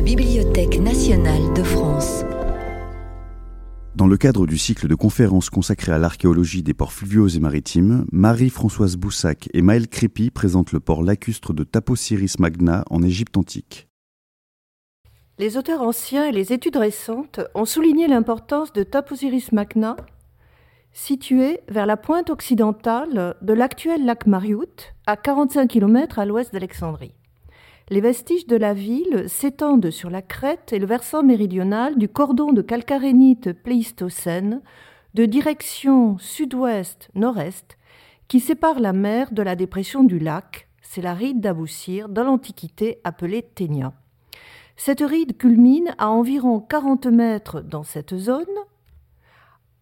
la Bibliothèque nationale de France. Dans le cadre du cycle de conférences consacré à l'archéologie des ports fluviaux et maritimes, Marie-Françoise Boussac et Maël Crépy présentent le port lacustre de Taposiris Magna en Égypte antique. Les auteurs anciens et les études récentes ont souligné l'importance de Taposiris Magna, situé vers la pointe occidentale de l'actuel lac Mariout, à 45 km à l'ouest d'Alexandrie. Les vestiges de la ville s'étendent sur la crête et le versant méridional du cordon de calcarénite pléistocène de direction sud-ouest-nord-est qui sépare la mer de la dépression du lac, c'est la ride d'Aboussir dans l'Antiquité appelée Ténia. Cette ride culmine à environ 40 mètres dans cette zone.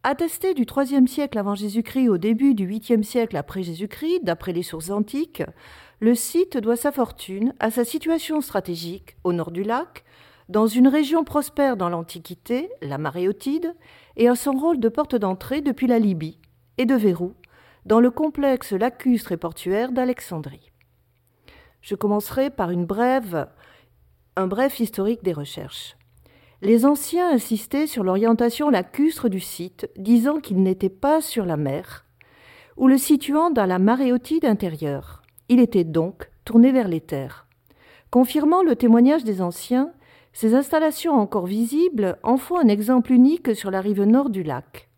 Attestée du IIIe siècle avant Jésus-Christ au début du 8e siècle après Jésus-Christ, d'après les sources antiques, le site doit sa fortune à sa situation stratégique au nord du lac, dans une région prospère dans l'Antiquité, la Maréotide, et à son rôle de porte d'entrée depuis la Libye et de verrou dans le complexe lacustre et portuaire d'Alexandrie. Je commencerai par une brève, un bref historique des recherches. Les anciens insistaient sur l'orientation lacustre du site, disant qu'il n'était pas sur la mer, ou le situant dans la maréotide intérieure. Il était donc tourné vers les terres. Confirmant le témoignage des anciens, ces installations encore visibles en font un exemple unique sur la rive nord du lac.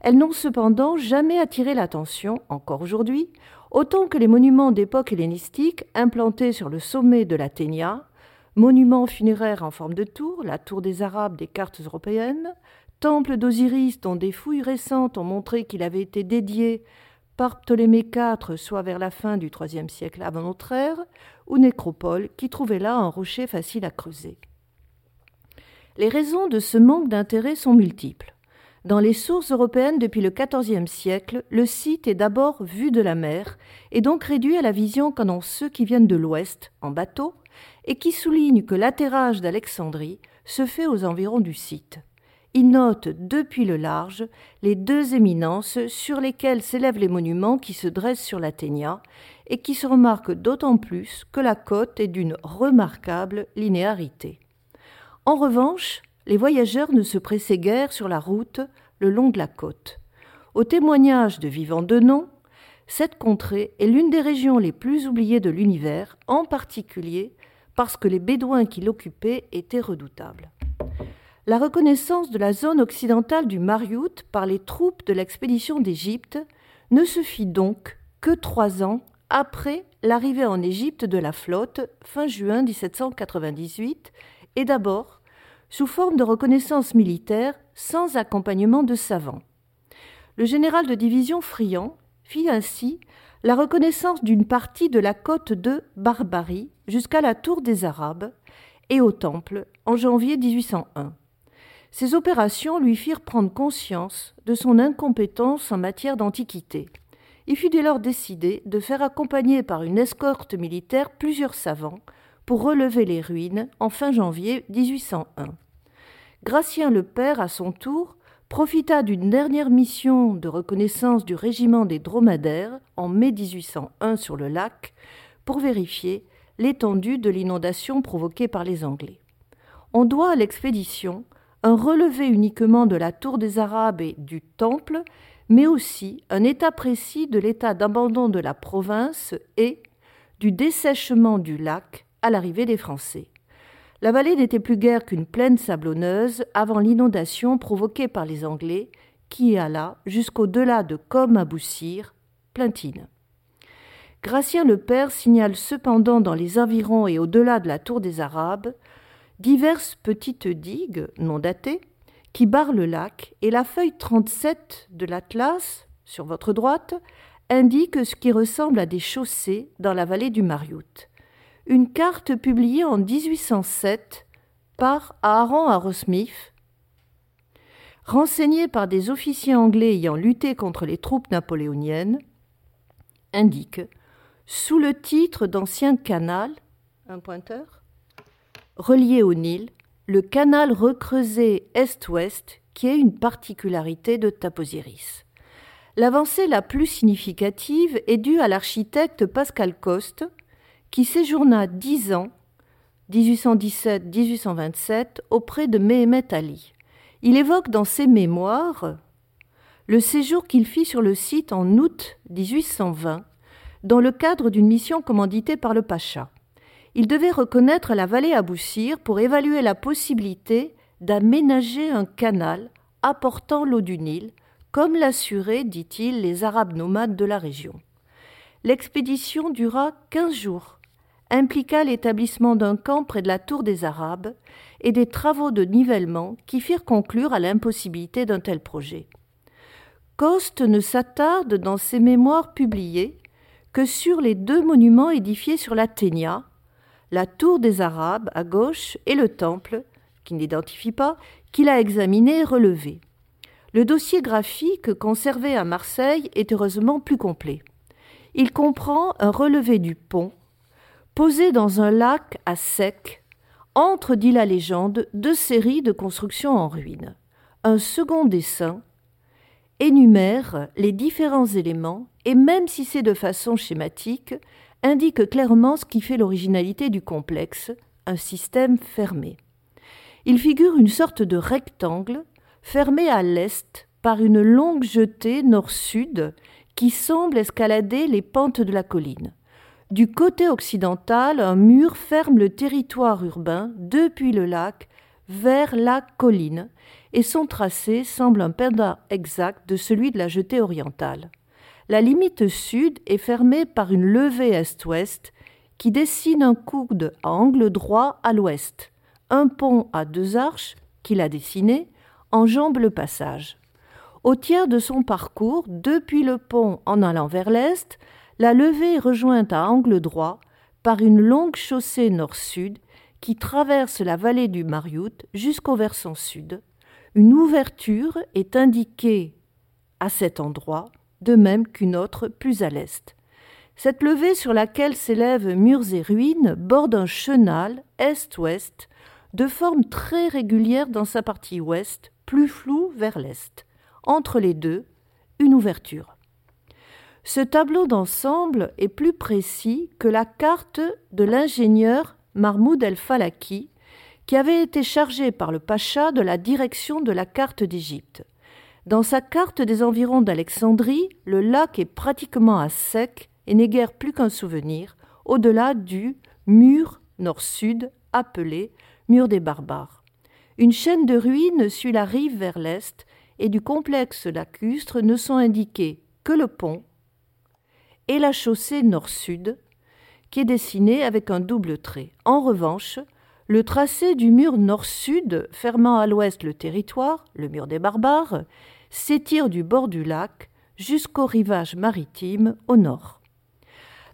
Elles n'ont cependant jamais attiré l'attention, encore aujourd'hui, autant que les monuments d'époque hellénistique implantés sur le sommet de la Ténia, monuments funéraires en forme de tour, la tour des Arabes des cartes européennes, temple d'Osiris dont des fouilles récentes ont montré qu'il avait été dédié par Ptolémée IV, soit vers la fin du IIIe siècle avant notre ère, ou nécropole, qui trouvait là un rocher facile à creuser. Les raisons de ce manque d'intérêt sont multiples. Dans les sources européennes depuis le XIVe siècle, le site est d'abord vu de la mer et donc réduit à la vision qu'en ont ceux qui viennent de l'ouest, en bateau, et qui soulignent que l'atterrage d'Alexandrie se fait aux environs du site il note depuis le large les deux éminences sur lesquelles s'élèvent les monuments qui se dressent sur l'Athénia et qui se remarquent d'autant plus que la côte est d'une remarquable linéarité. En revanche, les voyageurs ne se pressaient guère sur la route le long de la côte. Au témoignage de vivants de nom, cette contrée est l'une des régions les plus oubliées de l'univers, en particulier parce que les Bédouins qui l'occupaient étaient redoutables la reconnaissance de la zone occidentale du Mariout par les troupes de l'expédition d'Égypte ne se fit donc que trois ans après l'arrivée en Égypte de la flotte fin juin 1798 et d'abord sous forme de reconnaissance militaire sans accompagnement de savants. Le général de division Friand fit ainsi la reconnaissance d'une partie de la côte de Barbarie jusqu'à la tour des Arabes et au Temple en janvier 1801. Ces opérations lui firent prendre conscience de son incompétence en matière d'antiquité. Il fut dès lors décidé de faire accompagner par une escorte militaire plusieurs savants pour relever les ruines en fin janvier 1801. Gratien le Père, à son tour, profita d'une dernière mission de reconnaissance du régiment des dromadaires en mai 1801 sur le lac pour vérifier l'étendue de l'inondation provoquée par les Anglais. On doit à l'expédition un relevé uniquement de la tour des Arabes et du Temple, mais aussi un état précis de l'état d'abandon de la province et du dessèchement du lac à l'arrivée des Français. La vallée n'était plus guère qu'une plaine sablonneuse avant l'inondation provoquée par les Anglais, qui alla jusqu'au-delà de Com à Boussir, Plintine. Gratien le Père signale cependant dans les environs et au-delà de la tour des Arabes diverses petites digues non datées qui barrent le lac et la feuille 37 de l'Atlas, sur votre droite, indique ce qui ressemble à des chaussées dans la vallée du Mariout. Une carte publiée en 1807 par Aaron Arrowsmith, renseignée par des officiers anglais ayant lutté contre les troupes napoléoniennes, indique, sous le titre d'ancien canal, un pointeur, relié au Nil, le canal recreusé est-ouest qui est une particularité de Taposiris. L'avancée la plus significative est due à l'architecte Pascal Coste, qui séjourna dix ans 1817-1827 auprès de Mehemet Ali. Il évoque dans ses mémoires le séjour qu'il fit sur le site en août 1820 dans le cadre d'une mission commanditée par le Pacha. Il devait reconnaître la vallée à Boussir pour évaluer la possibilité d'aménager un canal apportant l'eau du Nil, comme l'assuraient, dit-il, les Arabes nomades de la région. L'expédition dura quinze jours, impliqua l'établissement d'un camp près de la tour des Arabes et des travaux de nivellement qui firent conclure à l'impossibilité d'un tel projet. Coste ne s'attarde dans ses mémoires publiées que sur les deux monuments édifiés sur la la tour des Arabes à gauche et le temple, qui n'identifie pas, qu'il a examiné et relevé. Le dossier graphique conservé à Marseille est heureusement plus complet. Il comprend un relevé du pont, posé dans un lac à sec, entre, dit la légende, deux séries de constructions en ruine. Un second dessin énumère les différents éléments et même si c'est de façon schématique, indique clairement ce qui fait l'originalité du complexe, un système fermé. Il figure une sorte de rectangle fermé à l'est par une longue jetée nord-sud qui semble escalader les pentes de la colline. Du côté occidental, un mur ferme le territoire urbain depuis le lac vers la colline, et son tracé semble un pendant exact de celui de la jetée orientale. La limite sud est fermée par une levée est-ouest qui dessine un coude à angle droit à l'ouest. Un pont à deux arches, qu'il a dessiné, enjambe le passage. Au tiers de son parcours, depuis le pont en allant vers l'est, la levée est rejointe à angle droit par une longue chaussée nord-sud qui traverse la vallée du Mariout jusqu'au versant sud. Une ouverture est indiquée à cet endroit, de même qu'une autre plus à l'est. Cette levée sur laquelle s'élèvent murs et ruines borde un chenal est-ouest de forme très régulière dans sa partie ouest, plus floue vers l'est. Entre les deux, une ouverture. Ce tableau d'ensemble est plus précis que la carte de l'ingénieur Mahmoud el-Falaki, qui avait été chargé par le pacha de la direction de la carte d'Égypte. Dans sa carte des environs d'Alexandrie, le lac est pratiquement à sec et n'est guère plus qu'un souvenir, au-delà du mur nord-sud appelé mur des barbares. Une chaîne de ruines suit la rive vers l'est et du complexe lacustre ne sont indiqués que le pont et la chaussée nord-sud, qui est dessinée avec un double trait. En revanche, le tracé du mur nord-sud fermant à l'ouest le territoire, le mur des barbares, s'étire du bord du lac jusqu'au rivage maritime au nord.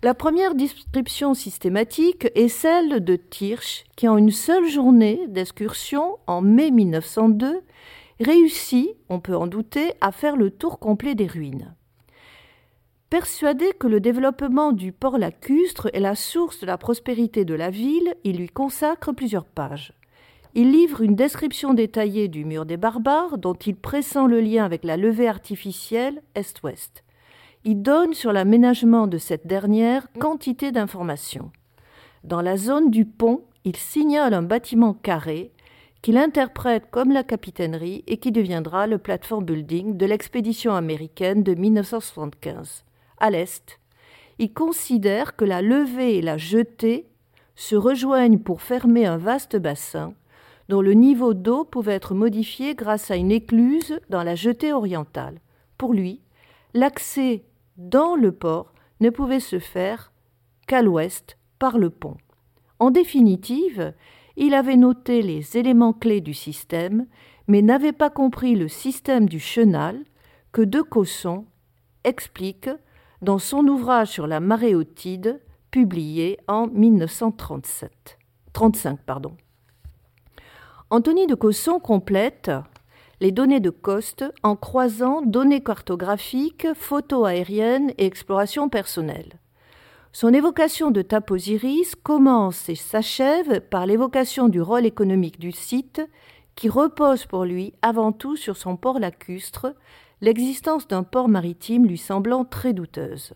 La première description systématique est celle de Tirsch, qui en une seule journée d'excursion en mai 1902 réussit, on peut en douter, à faire le tour complet des ruines. Persuadé que le développement du port lacustre est la source de la prospérité de la ville, il lui consacre plusieurs pages. Il livre une description détaillée du mur des barbares, dont il pressent le lien avec la levée artificielle est-ouest. Il donne sur l'aménagement de cette dernière quantité d'informations. Dans la zone du pont, il signale un bâtiment carré qu'il interprète comme la capitainerie et qui deviendra le platform building de l'expédition américaine de 1975 à l'est, il considère que la levée et la jetée se rejoignent pour fermer un vaste bassin dont le niveau d'eau pouvait être modifié grâce à une écluse dans la jetée orientale. Pour lui, l'accès dans le port ne pouvait se faire qu'à l'ouest par le pont. En définitive, il avait noté les éléments clés du système, mais n'avait pas compris le système du chenal que De Cosson explique dans son ouvrage sur la maréotide, publié en 1937. 35, pardon. Anthony de Cosson complète les données de Coste en croisant données cartographiques, photos aériennes et explorations personnelles. Son évocation de Taposiris commence et s'achève par l'évocation du rôle économique du site, qui repose pour lui avant tout sur son port lacustre, l'existence d'un port maritime lui semblant très douteuse.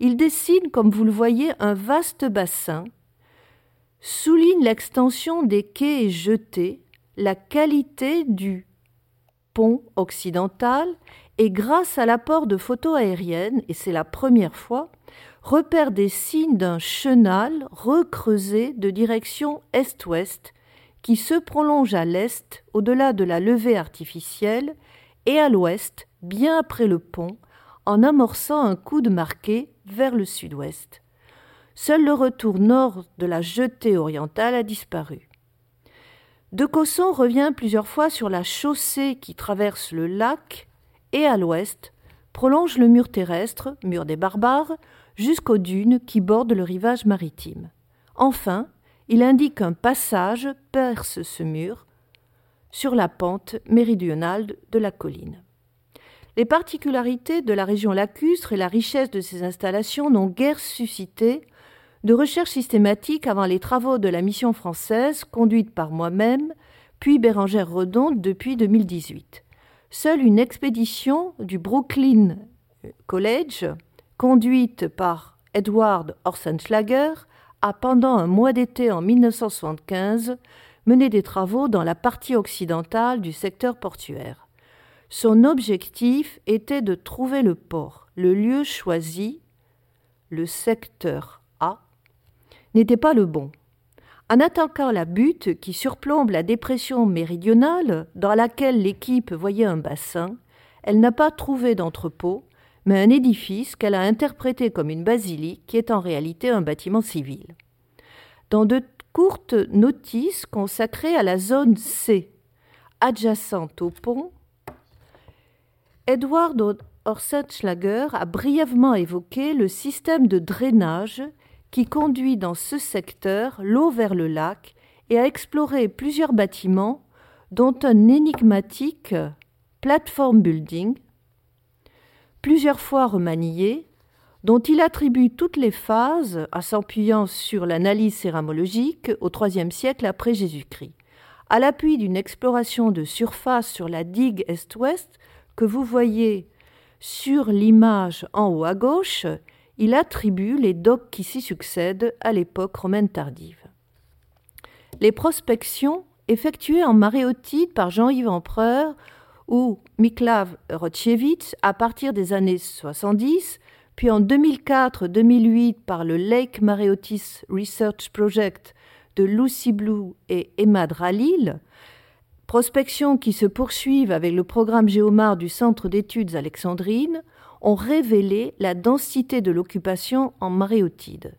Il dessine, comme vous le voyez, un vaste bassin, souligne l'extension des quais et jetés, la qualité du pont occidental et grâce à l'apport de photos aériennes, et c'est la première fois, repère des signes d'un chenal recreusé de direction est-ouest qui se prolonge à l'est au-delà de la levée artificielle et à l'ouest, bien après le pont, en amorçant un coup de marqué vers le sud-ouest. Seul le retour nord de la jetée orientale a disparu. De Cosson revient plusieurs fois sur la chaussée qui traverse le lac et à l'ouest prolonge le mur terrestre, mur des barbares, jusqu'aux dunes qui bordent le rivage maritime. Enfin, il indique un passage perce ce mur sur la pente méridionale de la colline. Les particularités de la région lacustre et la richesse de ses installations n'ont guère suscité de recherche systématique avant les travaux de la mission française conduite par moi-même, puis Bérangère Redon depuis 2018. Seule une expédition du Brooklyn College, conduite par Edward Orsenschlager, a pendant un mois d'été en 1975 mené des travaux dans la partie occidentale du secteur portuaire. Son objectif était de trouver le port. Le lieu choisi, le secteur n'était pas le bon. En attaquant la butte qui surplombe la dépression méridionale, dans laquelle l'équipe voyait un bassin, elle n'a pas trouvé d'entrepôt, mais un édifice qu'elle a interprété comme une basilique qui est en réalité un bâtiment civil. Dans de courtes notices consacrées à la zone C, adjacente au pont, Edward Orsetschlager a brièvement évoqué le système de drainage qui conduit dans ce secteur l'eau vers le lac et a exploré plusieurs bâtiments, dont un énigmatique platform building, plusieurs fois remanié, dont il attribue toutes les phases, en s'appuyant sur l'analyse céramologique, au IIIe siècle après Jésus-Christ. À l'appui d'une exploration de surface sur la digue est-ouest, que vous voyez sur l'image en haut à gauche, il attribue les docks qui s'y succèdent à l'époque romaine tardive. Les prospections effectuées en maréotide par Jean-Yves Empereur ou Miklav Rotchevitz à partir des années 70, puis en 2004-2008 par le Lake Mareotis Research Project de Lucy Blue et Emma Dralil, prospections qui se poursuivent avec le programme Géomar du Centre d'études alexandrines, ont révélé la densité de l'occupation en maréotide.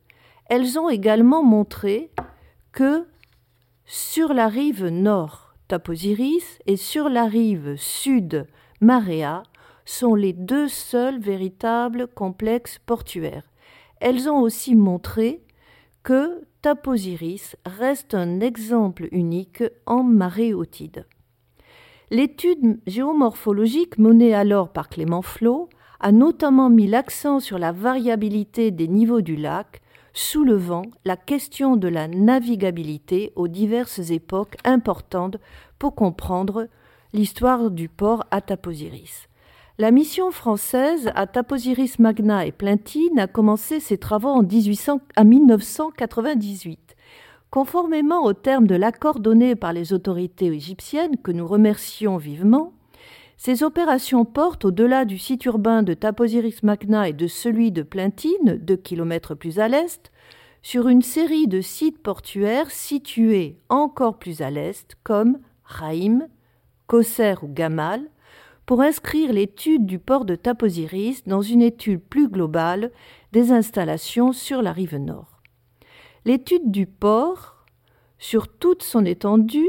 Elles ont également montré que sur la rive nord, Taposiris, et sur la rive sud, Marea, sont les deux seuls véritables complexes portuaires. Elles ont aussi montré que Taposiris reste un exemple unique en maréotide. L'étude géomorphologique menée alors par Clément Flo a notamment mis l'accent sur la variabilité des niveaux du lac, soulevant la question de la navigabilité aux diverses époques importantes pour comprendre l'histoire du port à Taposiris. La mission française à Taposiris Magna et Plintine a commencé ses travaux en 1998. Conformément aux termes de l'accord donné par les autorités égyptiennes, que nous remercions vivement, ces opérations portent, au-delà du site urbain de Taposiris Magna et de celui de Plintine, deux kilomètres plus à l'est, sur une série de sites portuaires situés encore plus à l'est, comme Raïm, Kosser ou Gamal, pour inscrire l'étude du port de Taposiris dans une étude plus globale des installations sur la rive nord. L'étude du port, sur toute son étendue,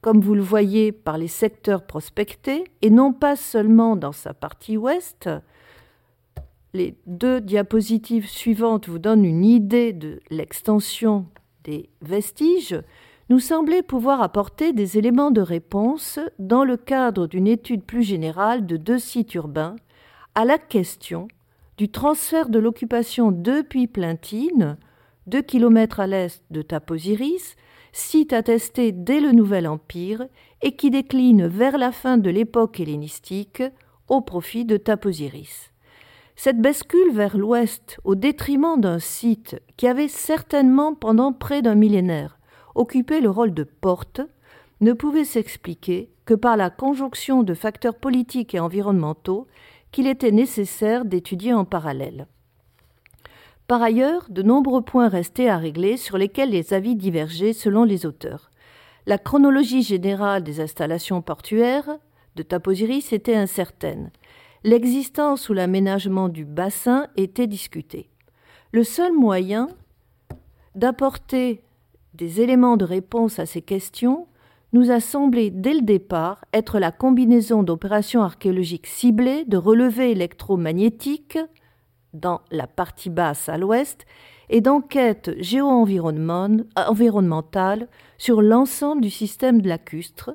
comme vous le voyez par les secteurs prospectés, et non pas seulement dans sa partie ouest. Les deux diapositives suivantes vous donnent une idée de l'extension des vestiges, nous semblait pouvoir apporter des éléments de réponse dans le cadre d'une étude plus générale de deux sites urbains à la question du transfert de l'occupation depuis Plintine, deux kilomètres à l'est de Taposiris, site attesté dès le Nouvel Empire et qui décline vers la fin de l'époque hellénistique au profit de Taposiris. Cette bascule vers l'ouest, au détriment d'un site qui avait certainement pendant près d'un millénaire occupé le rôle de porte, ne pouvait s'expliquer que par la conjonction de facteurs politiques et environnementaux qu'il était nécessaire d'étudier en parallèle. Par ailleurs, de nombreux points restaient à régler sur lesquels les avis divergeaient selon les auteurs. La chronologie générale des installations portuaires de Taposiris était incertaine. L'existence ou l'aménagement du bassin était discuté. Le seul moyen d'apporter des éléments de réponse à ces questions nous a semblé dès le départ être la combinaison d'opérations archéologiques ciblées, de relevés électromagnétiques, dans la partie basse à l'ouest et d'enquêtes géo-environnementales sur l'ensemble du système de lacustre.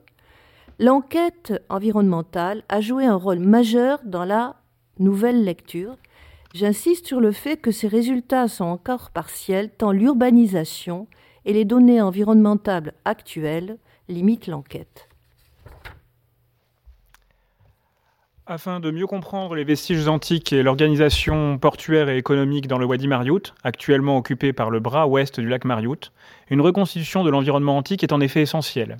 L'enquête environnementale a joué un rôle majeur dans la nouvelle lecture. J'insiste sur le fait que ces résultats sont encore partiels tant l'urbanisation et les données environnementales actuelles limitent l'enquête. Afin de mieux comprendre les vestiges antiques et l'organisation portuaire et économique dans le Wadi Mariout, actuellement occupé par le bras ouest du lac Mariout, une reconstitution de l'environnement antique est en effet essentielle.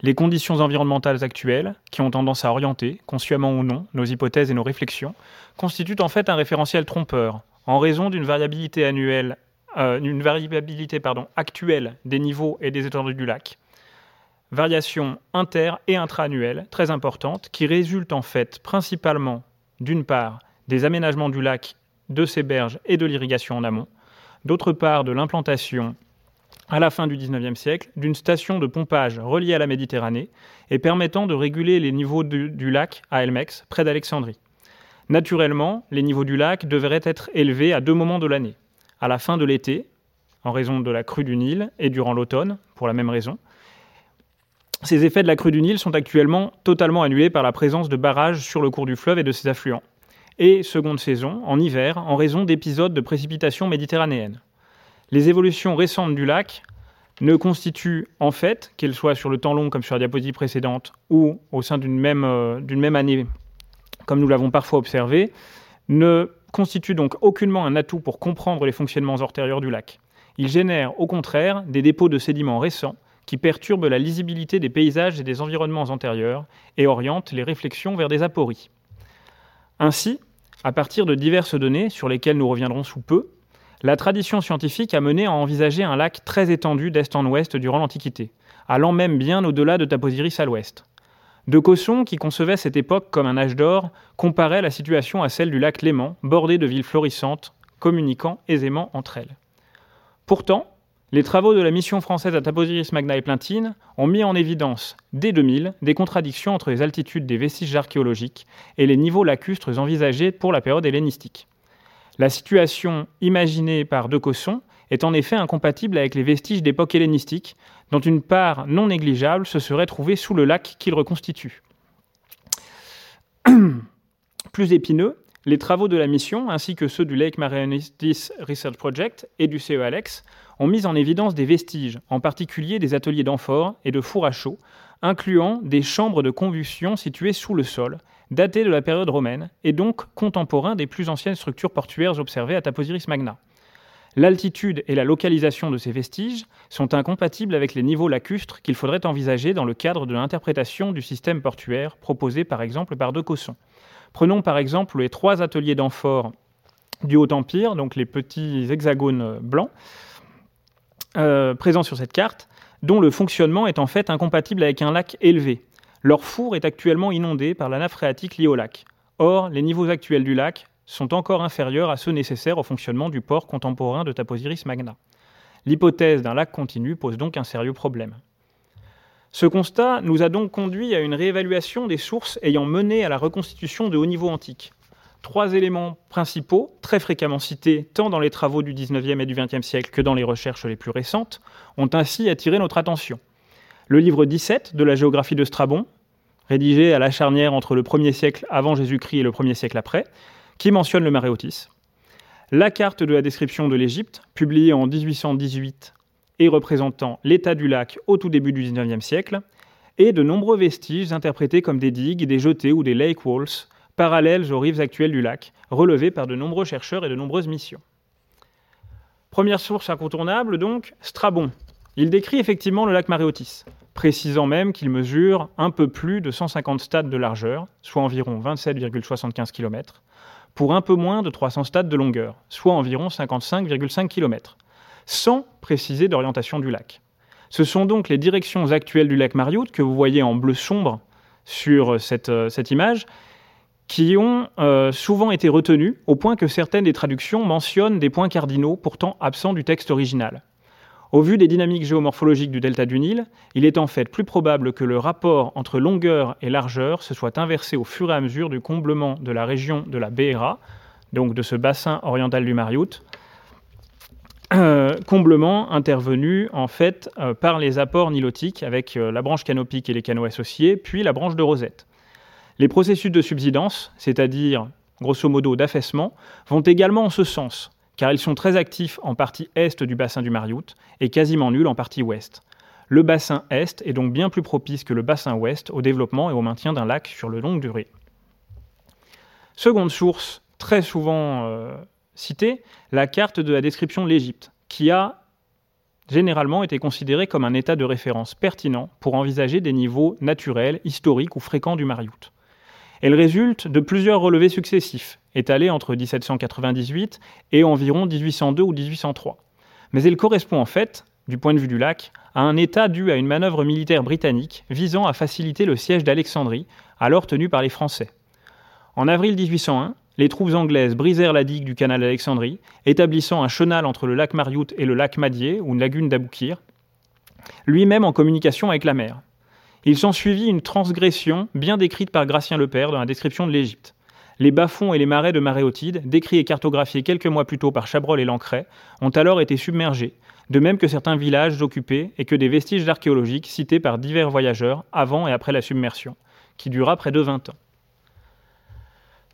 Les conditions environnementales actuelles, qui ont tendance à orienter, consciemment ou non, nos hypothèses et nos réflexions, constituent en fait un référentiel trompeur, en raison d'une variabilité annuelle, euh, variabilité actuelle des niveaux et des étendues du lac, variations inter- et intra-annuelles très importantes qui résultent en fait principalement, d'une part, des aménagements du lac, de ses berges et de l'irrigation en amont, d'autre part, de l'implantation à la fin du XIXe siècle d'une station de pompage reliée à la Méditerranée et permettant de réguler les niveaux du, lac à Elmex, près d'Alexandrie. Naturellement, les niveaux du lac devraient être élevés à deux moments de l'année. À la fin de l'été, en raison de la crue du Nil, et durant l'automne, pour la même raison, ces effets de la crue du Nil sont actuellement totalement annulés par la présence de barrages sur le cours du fleuve et de ses affluents. Et seconde saison, en hiver, en raison d'épisodes de précipitations méditerranéennes. Les évolutions récentes du lac ne constituent en fait, qu'elles soient sur le temps long comme sur la diapositive précédente ou au sein d'une même, euh, année, comme nous l'avons parfois observé, ne constituent donc aucunement un atout pour comprendre les fonctionnements antérieurs du lac. Ils génèrent au contraire des dépôts de sédiments récents qui perturbe la lisibilité des paysages et des environnements antérieurs et oriente les réflexions vers des apories. Ainsi, à partir de diverses données sur lesquelles nous reviendrons sous peu, la tradition scientifique a mené à envisager un lac très étendu d'est en ouest durant l'Antiquité, allant même bien au-delà de Taposiris à l'ouest. De Cosson, qui concevait cette époque comme un âge d'or, comparait la situation à celle du lac Léman, bordé de villes florissantes, communiquant aisément entre elles. Pourtant, les travaux de la mission française à Taposiris Magna et Plintine ont mis en évidence, dès 2000, des contradictions entre les altitudes des vestiges archéologiques et les niveaux lacustres envisagés pour la période hellénistique. La situation imaginée par De Cosson est en effet incompatible avec les vestiges d'époque hellénistique, dont une part non négligeable se serait trouvée sous le lac qu'il reconstitue. Plus épineux, les travaux de la mission, ainsi que ceux du Lake Marianistis Research Project et du CEALEX, ont mis en évidence des vestiges, en particulier des ateliers d'amphores et de fours à chaud, incluant des chambres de combustion situées sous le sol, datées de la période romaine et donc contemporains des plus anciennes structures portuaires observées à Taposiris Magna. L'altitude et la localisation de ces vestiges sont incompatibles avec les niveaux lacustres qu'il faudrait envisager dans le cadre de l'interprétation du système portuaire proposé par exemple par De Cosson. Prenons par exemple les trois ateliers d'amphores du Haut-Empire, donc les petits hexagones blancs, euh, présents sur cette carte, dont le fonctionnement est en fait incompatible avec un lac élevé. Leur four est actuellement inondé par la nappe phréatique liée au lac. Or, les niveaux actuels du lac sont encore inférieurs à ceux nécessaires au fonctionnement du port contemporain de Taposiris Magna. L'hypothèse d'un lac continu pose donc un sérieux problème. Ce constat nous a donc conduit à une réévaluation des sources ayant mené à la reconstitution de haut niveau antique. Trois éléments principaux, très fréquemment cités tant dans les travaux du XIXe et du XXe siècle que dans les recherches les plus récentes, ont ainsi attiré notre attention. Le livre 17 de la géographie de Strabon, rédigé à la charnière entre le 1er siècle avant Jésus-Christ et le 1er siècle après, qui mentionne le Maréotis. La carte de la description de l'Égypte, publiée en 1818 et représentant l'état du lac au tout début du XIXe siècle, et de nombreux vestiges interprétés comme des digues, des jetées ou des lake walls parallèles aux rives actuelles du lac, relevées par de nombreux chercheurs et de nombreuses missions. Première source incontournable, donc, Strabon. Il décrit effectivement le lac Maréotis, précisant même qu'il mesure un peu plus de 150 stades de largeur, soit environ 27,75 km, pour un peu moins de 300 stades de longueur, soit environ 55,5 km, sans préciser d'orientation du lac. Ce sont donc les directions actuelles du lac Marioute, que vous voyez en bleu sombre sur cette, euh, image, qui ont euh, souvent été retenues, au point que certaines des traductions mentionnent des points cardinaux pourtant absents du texte original. Au vu des dynamiques géomorphologiques du delta du Nil, il est en fait plus probable que le rapport entre longueur et largeur se soit inversé au fur et à mesure du comblement de la région de la Beera, donc de ce bassin oriental du Mariout, comblement intervenu en fait euh, par les apports nilotiques avec euh, la branche canopique et les canaux associés, puis la branche de rosette. Les processus de subsidence, c'est-à-dire grosso modo d'affaissement, vont également en ce sens, car ils sont très actifs en partie est du bassin du Mariout et quasiment nuls en partie ouest. Le bassin est est donc bien plus propice que le bassin ouest au développement et au maintien d'un lac sur le longue durée. Seconde source très souvent euh, citée, la carte de la description de l'Égypte, qui a généralement été considérée comme un état de référence pertinent pour envisager des niveaux naturels, historiques ou fréquents du Mariout. Elle résulte de plusieurs relevés successifs, étalés entre 1798 et environ 1802 ou 1803. Mais elle correspond en fait, du point de vue du lac, à un état dû à une manœuvre militaire britannique visant à faciliter le siège d'Alexandrie, alors tenu par les Français. En avril 1801, les troupes anglaises brisèrent la digue du canal d'Alexandrie, établissant un chenal entre le lac Mariout et le lac Madier, ou une lagune d'Aboukir, lui-même en communication avec la mer. Il s'ensuivit une transgression bien décrite par Gratien Le Père dans la description de l'Égypte. Les bas-fonds et les marais de Maréotide, décrits et cartographiés quelques mois plus tôt par Chabrol et Lancret, ont alors été submergés, de même que certains villages occupés et que des vestiges archéologiques cités par divers voyageurs avant et après la submersion, qui dura près de 20 ans.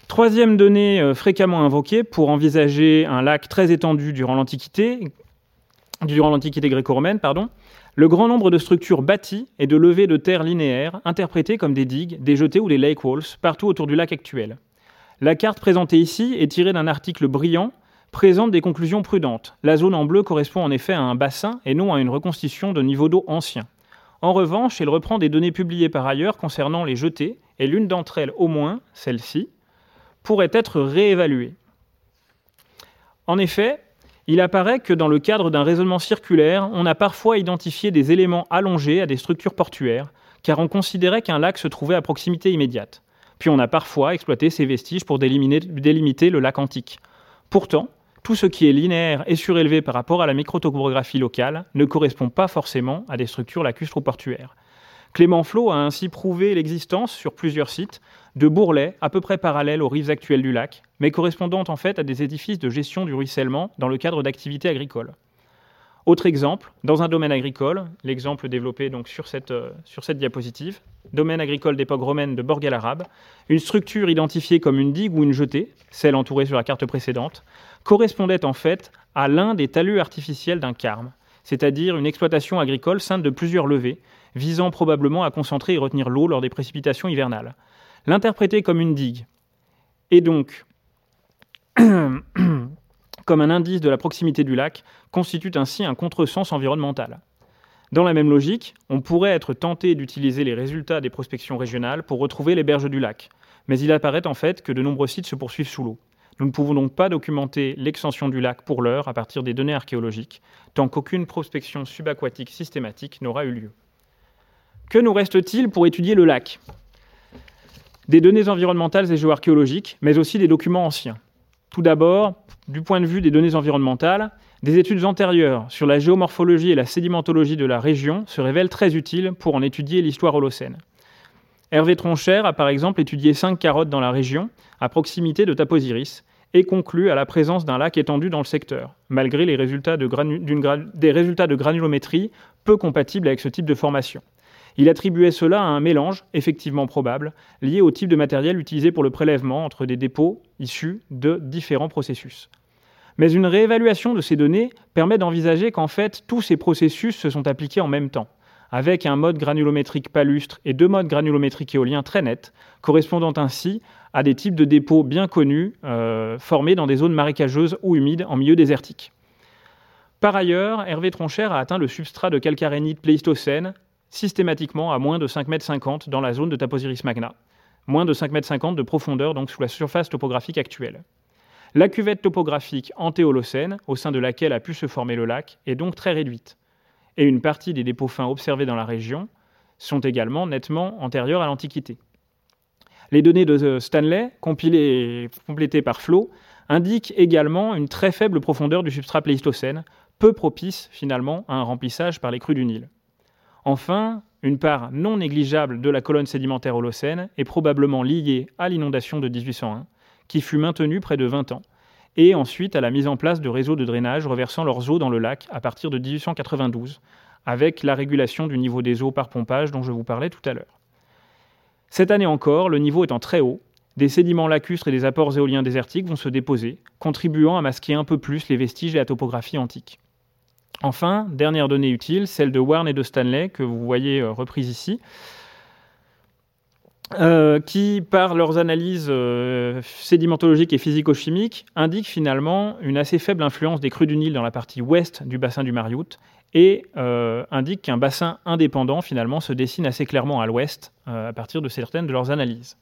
Troisième donnée euh, fréquemment invoquée pour envisager un lac très étendu durant l'Antiquité, durant l'Antiquité gréco-romaine, pardon, le grand nombre de structures bâties et de levées de terre linéaires, interprétées comme des digues, des jetées ou des lake walls, partout autour du lac actuel. La carte présentée ici est tirée d'un article brillant, présente des conclusions prudentes. La zone en bleu correspond en effet à un bassin et non à une reconstitution de niveau d'eau ancien. En revanche, elle reprend des données publiées par ailleurs concernant les jetées, et l'une d'entre elles, au moins, celle-ci, pourrait être réévaluée. En effet, il apparaît que dans le cadre d'un raisonnement circulaire, on a parfois identifié des éléments allongés à des structures portuaires, car on considérait qu'un lac se trouvait à proximité immédiate. Puis on a parfois exploité ces vestiges pour délimiter le lac antique. Pourtant, tout ce qui est linéaire et surélevé par rapport à la microtopographie locale ne correspond pas forcément à des structures lacustres ou portuaires. Clément Flo a ainsi prouvé l'existence sur plusieurs sites de bourrelets à peu près parallèles aux rives actuelles du lac, mais correspondant en fait à des édifices de gestion du ruissellement dans le cadre d'activités agricoles. Autre exemple, dans un domaine agricole, l'exemple développé sur cette, euh, sur cette diapositive, domaine agricole d'époque romaine de Borg arabe, une structure identifiée comme une digue ou une jetée, celle entourée sur la carte précédente, correspondait en fait à l'un des talus artificiels d'un carme, c'est-à-dire une exploitation agricole ceinte de plusieurs levées, visant probablement à concentrer et retenir l'eau lors des précipitations hivernales. L'interpréter comme une digue et donc comme un indice de la proximité du lac constitue ainsi un contresens environnemental. Dans la même logique, on pourrait être tenté d'utiliser les résultats des prospections régionales pour retrouver les berges du lac, mais il apparaît en fait que de nombreux sites se poursuivent sous l'eau. Nous ne pouvons donc pas documenter l'extension du lac pour l'heure à partir des données archéologiques, tant qu'aucune prospection subaquatique systématique n'aura eu lieu. Que nous reste-t-il pour étudier le lac? Des données environnementales et géoarchéologiques, mais aussi des documents anciens. Tout d'abord, du point de vue des données environnementales, des études antérieures sur la géomorphologie et la sédimentologie de la région se révèlent très utiles pour en étudier l'histoire holocène. Hervé Tronchère a par exemple étudié cinq carottes dans la région, à proximité de Taposiris, et conclut à la présence d'un lac étendu dans le secteur, malgré des résultats de granulométrie peu compatibles avec ce type de formation. Il attribuait cela à un mélange, effectivement probable, lié au type de matériel utilisé pour le prélèvement entre des dépôts issus de différents processus. Mais une réévaluation de ces données permet d'envisager qu'en fait tous ces processus se sont appliqués en même temps, avec un mode granulométrique palustre et deux modes granulométriques éoliens très nets, correspondant ainsi à des types de dépôts bien connus euh, formés dans des zones marécageuses ou humides en milieu désertique. Par ailleurs, Hervé Troncher a atteint le substrat de calcarénite pléistocène systématiquement à moins de 5,50 m dans la zone de Taposiris magna, moins de 5,50 m de profondeur donc sous la surface topographique actuelle. La cuvette topographique antéholocène, au sein de laquelle a pu se former le lac, est donc très réduite, et une partie des dépôts fins observés dans la région sont également nettement antérieurs à l'Antiquité. Les données de Stanley, compilées et complétées par Flo, indiquent également une très faible profondeur du substrat pléistocène, peu propice finalement à un remplissage par les crues du Nil. Enfin, une part non négligeable de la colonne sédimentaire holocène est probablement liée à l'inondation de 1801, qui fut maintenue près de 20 ans, et ensuite à la mise en place de réseaux de drainage reversant leurs eaux dans le lac à partir de 1892, avec la régulation du niveau des eaux par pompage dont je vous parlais tout à l'heure. Cette année encore, le niveau étant très haut, des sédiments lacustres et des apports éoliens désertiques vont se déposer, contribuant à masquer un peu plus les vestiges et la topographie antique. Enfin, dernière donnée utile, celle de Warren et de Stanley, que vous voyez euh, reprise ici, euh, qui, par leurs analyses euh, sédimentologiques et physico-chimiques, indiquent finalement une assez faible influence des crues du Nil dans la partie ouest du bassin du Mariout et indiquent qu'un bassin indépendant finalement se dessine assez clairement à l'ouest à partir de certaines de leurs analyses.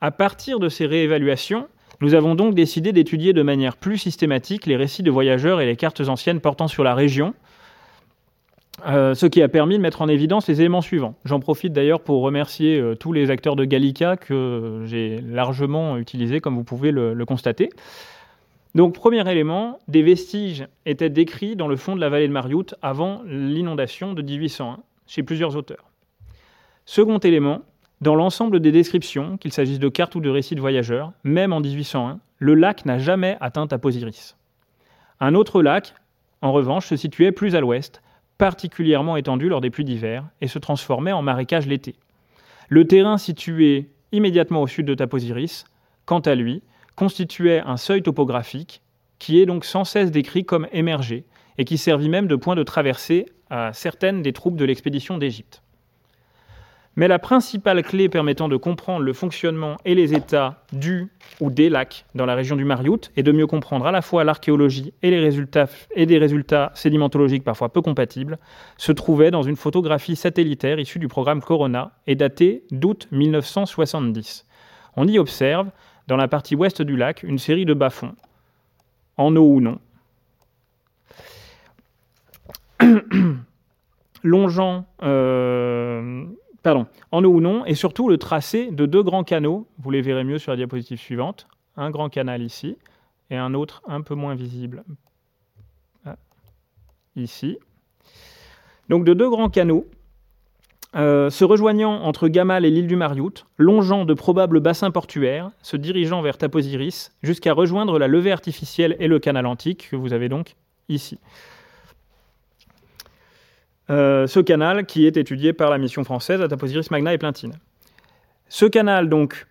À partir de ces réévaluations, nous avons donc décidé d'étudier de manière plus systématique les récits de voyageurs et les cartes anciennes portant sur la région, euh, ce qui a permis de mettre en évidence les éléments suivants. J'en profite d'ailleurs pour remercier euh, tous les acteurs de Gallica que j'ai largement utilisés, comme vous pouvez le, le, constater. Donc, premier élément, des vestiges étaient décrits dans le fond de la vallée de Mariout avant l'inondation de 1801, chez plusieurs auteurs. Second élément, dans l'ensemble des descriptions, qu'il s'agisse de cartes ou de récits de voyageurs, même en 1801, le lac n'a jamais atteint Taposiris. Un autre lac, en revanche, se situait plus à l'ouest, particulièrement étendu lors des pluies d'hiver et se transformait en marécage l'été. Le terrain situé immédiatement au sud de Taposiris, quant à lui, constituait un seuil topographique qui est donc sans cesse décrit comme émergé et qui servit même de point de traversée à certaines des troupes de l'expédition d'Égypte. Mais la principale clé permettant de comprendre le fonctionnement et les états du ou des lacs dans la région du Mariout est de mieux comprendre à la fois l'archéologie et, et des résultats sédimentologiques parfois peu compatibles se trouvait dans une photographie satellitaire issue du programme Corona et datée d'août 1970. On y observe, dans la partie ouest du lac, une série de bas-fonds, en eau ou non, longeant euh, en eau ou non, et surtout le tracé de deux grands canaux, vous les verrez mieux sur la diapositive suivante, un grand canal ici, et un autre un peu moins visible ah, ici. Donc de deux grands canaux, euh, se rejoignant entre Gamal et l'île du Mariout, longeant de probables bassins portuaires, se dirigeant vers Taposiris, jusqu'à rejoindre la levée artificielle et le canal antique, que vous avez donc ici. Euh, ce canal qui est étudié par la mission française à Taposiris Magna et Plintine. Ce canal, donc,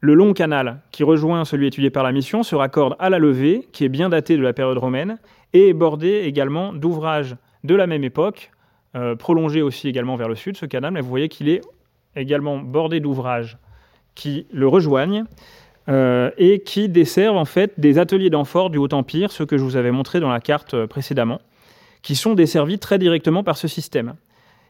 le long canal qui rejoint celui étudié par la mission, se raccorde à la levée, qui est bien datée de la période romaine, et est bordé également d'ouvrages de la même époque, euh, prolongé aussi également vers le sud, ce canal, mais vous voyez qu'il est également bordé d'ouvrages qui le rejoignent euh, et qui desservent en fait des ateliers d'amphore du Haut-Empire, ce que je vous avais montré dans la carte précédemment qui sont desservis très directement par ce système.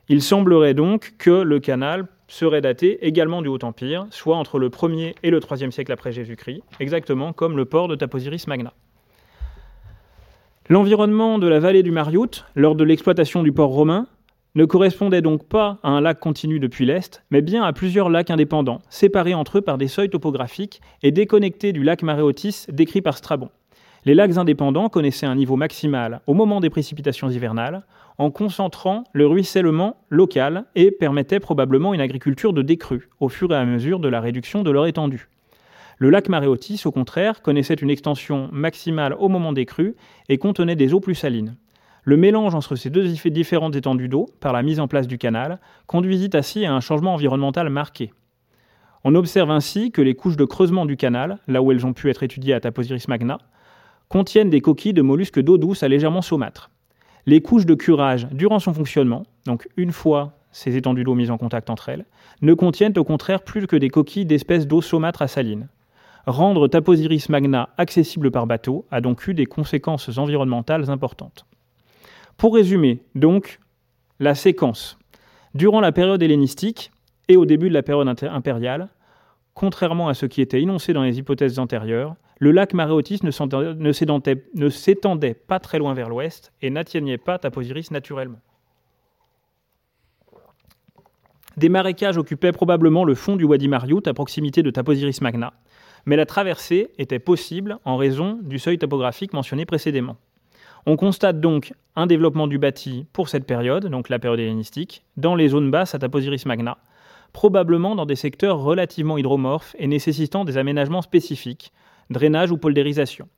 Il semblerait donc que le canal serait daté également du Haut-Empire, soit entre le 1er et le 3e siècle après Jésus-Christ, exactement comme le port de Taposiris Magna. L'environnement de la vallée du Mariout, lors de l'exploitation du port romain, ne correspondait donc pas à un lac continu depuis l'est, mais bien à plusieurs lacs indépendants, séparés entre eux par des seuils topographiques et déconnectés du lac Maréotis décrit par Strabon. Les lacs indépendants connaissaient un niveau maximal au moment des précipitations hivernales, en concentrant le ruissellement local et permettaient probablement une agriculture de décrue au fur et à mesure de la réduction de leur étendue. Le lac Maréotis, au contraire, connaissait une extension maximale au moment des crues et contenait des eaux plus salines. Le mélange entre ces deux différentes étendues d'eau, par la mise en place du canal, conduisit ainsi à un changement environnemental marqué. On observe ainsi que les couches de creusement du canal, là où elles ont pu être étudiées à Taposiris magna, contiennent des coquilles de mollusques d'eau douce à légèrement saumâtre. Les couches de curage durant son fonctionnement, donc une fois ces étendues d'eau mises en contact entre elles, ne contiennent au contraire plus que des coquilles d'espèces d'eau saumâtre à saline. Rendre Taposiris magna accessible par bateau a donc eu des conséquences environnementales importantes. Pour résumer, donc, la séquence. Durant la période hellénistique et au début de la période impériale, contrairement à ce qui était énoncé dans les hypothèses antérieures, le lac Maréotis ne s'étendait pas très loin vers l'ouest et n'atteignait pas Taposiris naturellement. Des marécages occupaient probablement le fond du Wadi Mariout à proximité de Taposiris Magna, mais la traversée était possible en raison du seuil topographique mentionné précédemment. On constate donc un développement du bâti pour cette période, donc la période hellénistique, dans les zones basses à Taposiris Magna, probablement dans des secteurs relativement hydromorphes et nécessitant des aménagements spécifiques, drainage ou poldérisation.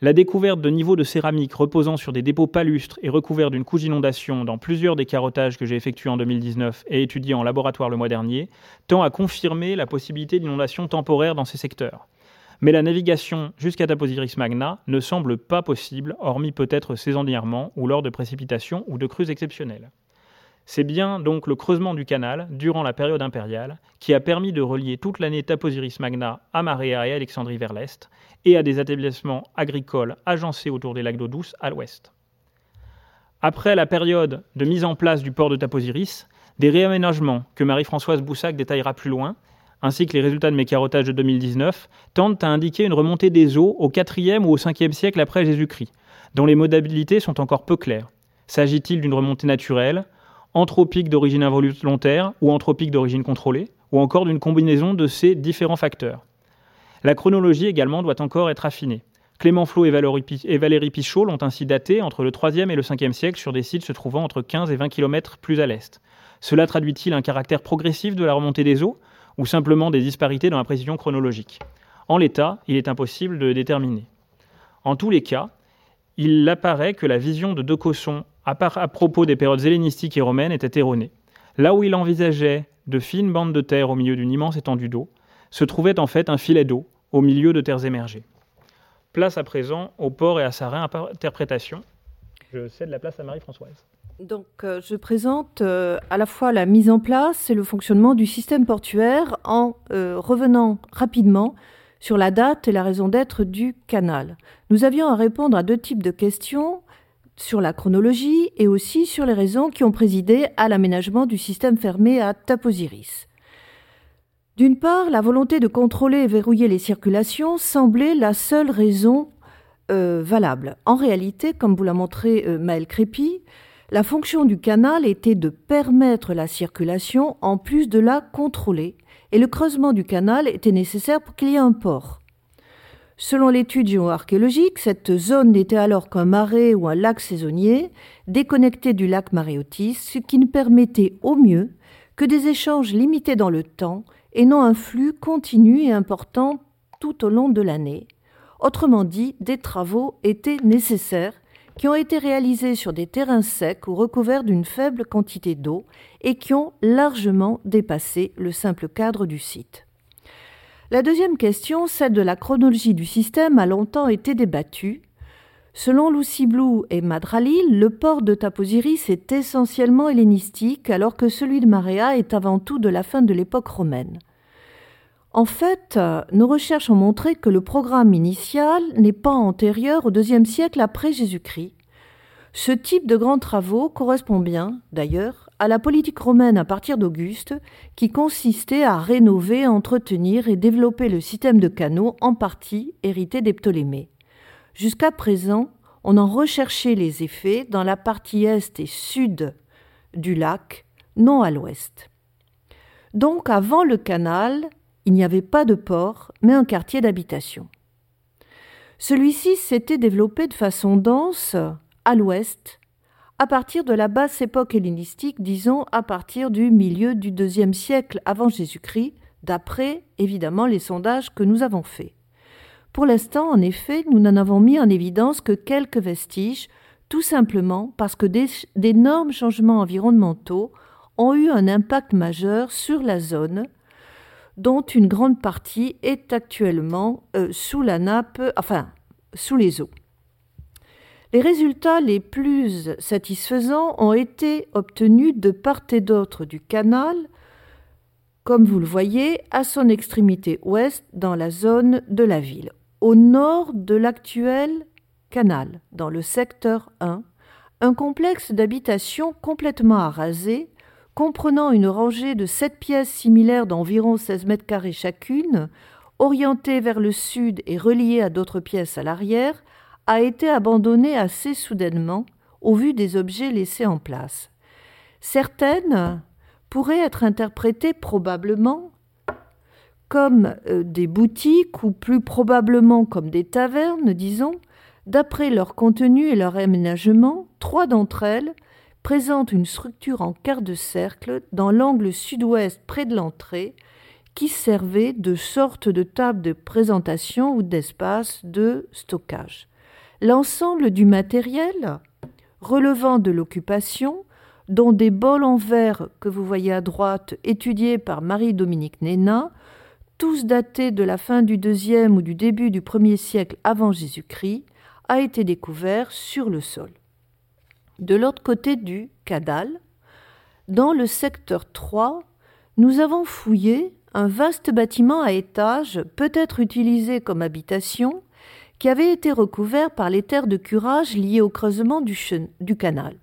La découverte de niveaux de céramique reposant sur des dépôts palustres et recouverts d'une couche d'inondation dans plusieurs des carottages que j'ai effectués en 2019 et étudiés en laboratoire le mois dernier tend à confirmer la possibilité d'inondation temporaire dans ces secteurs. Mais la navigation jusqu'à Taposiris Magna ne semble pas possible, hormis peut-être saisonnièrement ou lors de précipitations ou de crues exceptionnelles. C'est bien donc le creusement du canal, durant la période impériale, qui a permis de relier toute l'année Taposiris Magna à Marea et Alexandrie vers l'est, et à des établissements agricoles agencés autour des lacs d'eau douce à l'ouest. Après la période de mise en place du port de Taposiris, des réaménagements que Marie-Françoise Boussac détaillera plus loin, ainsi que les résultats de mes carottages de 2019, tendent à indiquer une remontée des eaux au IVe ou au 5e siècle après Jésus-Christ, dont les modalités sont encore peu claires. S'agit-il d'une remontée naturelle, anthropique d'origine involontaire ou anthropique d'origine contrôlée, ou encore d'une combinaison de ces différents facteurs. La chronologie également doit encore être affinée. Clément Flo et Valérie Pichot l'ont ainsi daté entre le 3e et le 5e siècle sur des sites se trouvant entre 15 et 20 km plus à l'est. Cela traduit-il un caractère progressif de la remontée des eaux ou simplement des disparités dans la précision chronologique? En l'état, il est impossible de déterminer. En tous les cas, il apparaît que la vision de De à, propos des périodes hellénistiques et romaines était erronée. Là où il envisageait de fines bandes de terre au milieu d'une immense étendue d'eau, se trouvait en fait un filet d'eau au milieu de terres émergées. Place à présent au port et à sa réinterprétation. Je cède la place à Marie-Françoise. Donc, euh, je présente euh, à la fois la mise en place et le fonctionnement du système portuaire en euh, revenant rapidement sur la date et la raison d'être du canal. Nous avions à répondre à deux types de questions sur la chronologie et aussi sur les raisons qui ont présidé à l'aménagement du système fermé à Taposiris. D'une part, la volonté de contrôler et verrouiller les circulations semblait la seule raison euh, valable. En réalité, comme vous l'a montré euh, Maël Crépi, la fonction du canal était de permettre la circulation en plus de la contrôler, et le creusement du canal était nécessaire pour qu'il y ait un port. Selon l'étude géoarchéologique, cette zone n'était alors qu'un marais ou un lac saisonnier déconnecté du lac Maréotis, ce qui ne permettait au mieux que des échanges limités dans le temps et non un flux continu et important tout au long de l'année. Autrement dit, des travaux étaient nécessaires qui ont été réalisés sur des terrains secs ou recouverts d'une faible quantité d'eau et qui ont largement dépassé le simple cadre du site. La deuxième question, celle de la chronologie du système, a longtemps été débattue. Selon Lucy Blue et Madralil, le port de Taposiris est essentiellement hellénistique, alors que celui de Marea est avant tout de la fin de l'époque romaine. En fait, nos recherches ont montré que le programme initial n'est pas antérieur au deuxième siècle après Jésus-Christ. Ce type de grands travaux correspond bien, d'ailleurs, à la politique romaine à partir d'Auguste, qui consistait à rénover, entretenir et développer le système de canaux en partie hérité des Ptolémées. Jusqu'à présent, on en recherchait les effets dans la partie est et sud du lac, non à l'ouest. Donc avant le canal, il n'y avait pas de port, mais un quartier d'habitation. Celui-ci s'était développé de façon dense à l'ouest à partir de la basse époque hellénistique, disons à partir du milieu du deuxième siècle avant Jésus-Christ, d'après évidemment les sondages que nous avons faits. Pour l'instant, en effet, nous n'en avons mis en évidence que quelques vestiges, tout simplement parce que d'énormes changements environnementaux ont eu un impact majeur sur la zone, dont une grande partie est actuellement euh, sous la nappe, enfin sous les eaux. Les résultats les plus satisfaisants ont été obtenus de part et d'autre du canal, comme vous le voyez, à son extrémité ouest dans la zone de la ville, au nord de l'actuel canal, dans le secteur 1, un complexe d'habitation complètement arasé, comprenant une rangée de sept pièces similaires d'environ 16 mètres carrés chacune, orientées vers le sud et reliées à d'autres pièces à l'arrière, a été abandonné assez soudainement au vu des objets laissés en place. Certaines pourraient être interprétées probablement comme euh, des boutiques ou plus probablement comme des tavernes, disons, d'après leur contenu et leur aménagement, trois d'entre elles présentent une structure en quart de cercle dans l'angle sud-ouest près de l'entrée qui servait de sorte de table de présentation ou d'espace de stockage. L'ensemble du matériel relevant de l'occupation, dont des bols en verre que vous voyez à droite, étudiés par Marie-Dominique Néna, tous datés de la fin du deuxième ou du début du premier siècle avant Jésus-Christ, a été découvert sur le sol. De l'autre côté du Cadal, dans le secteur 3, nous avons fouillé un vaste bâtiment à étages, peut-être utilisé comme habitation, qui avait été recouvert par les terres de curage liées au creusement du, du canal.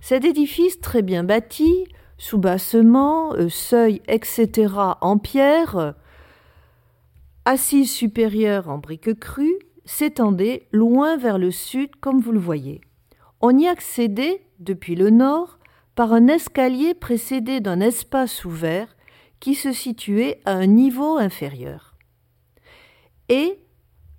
Cet édifice très bien bâti, soubassement, euh, seuil, etc. en pierre, assise supérieure en briques crues, s'étendait loin vers le sud comme vous le voyez. On y accédait, depuis le nord, par un escalier précédé d'un espace ouvert qui se situait à un niveau inférieur. Et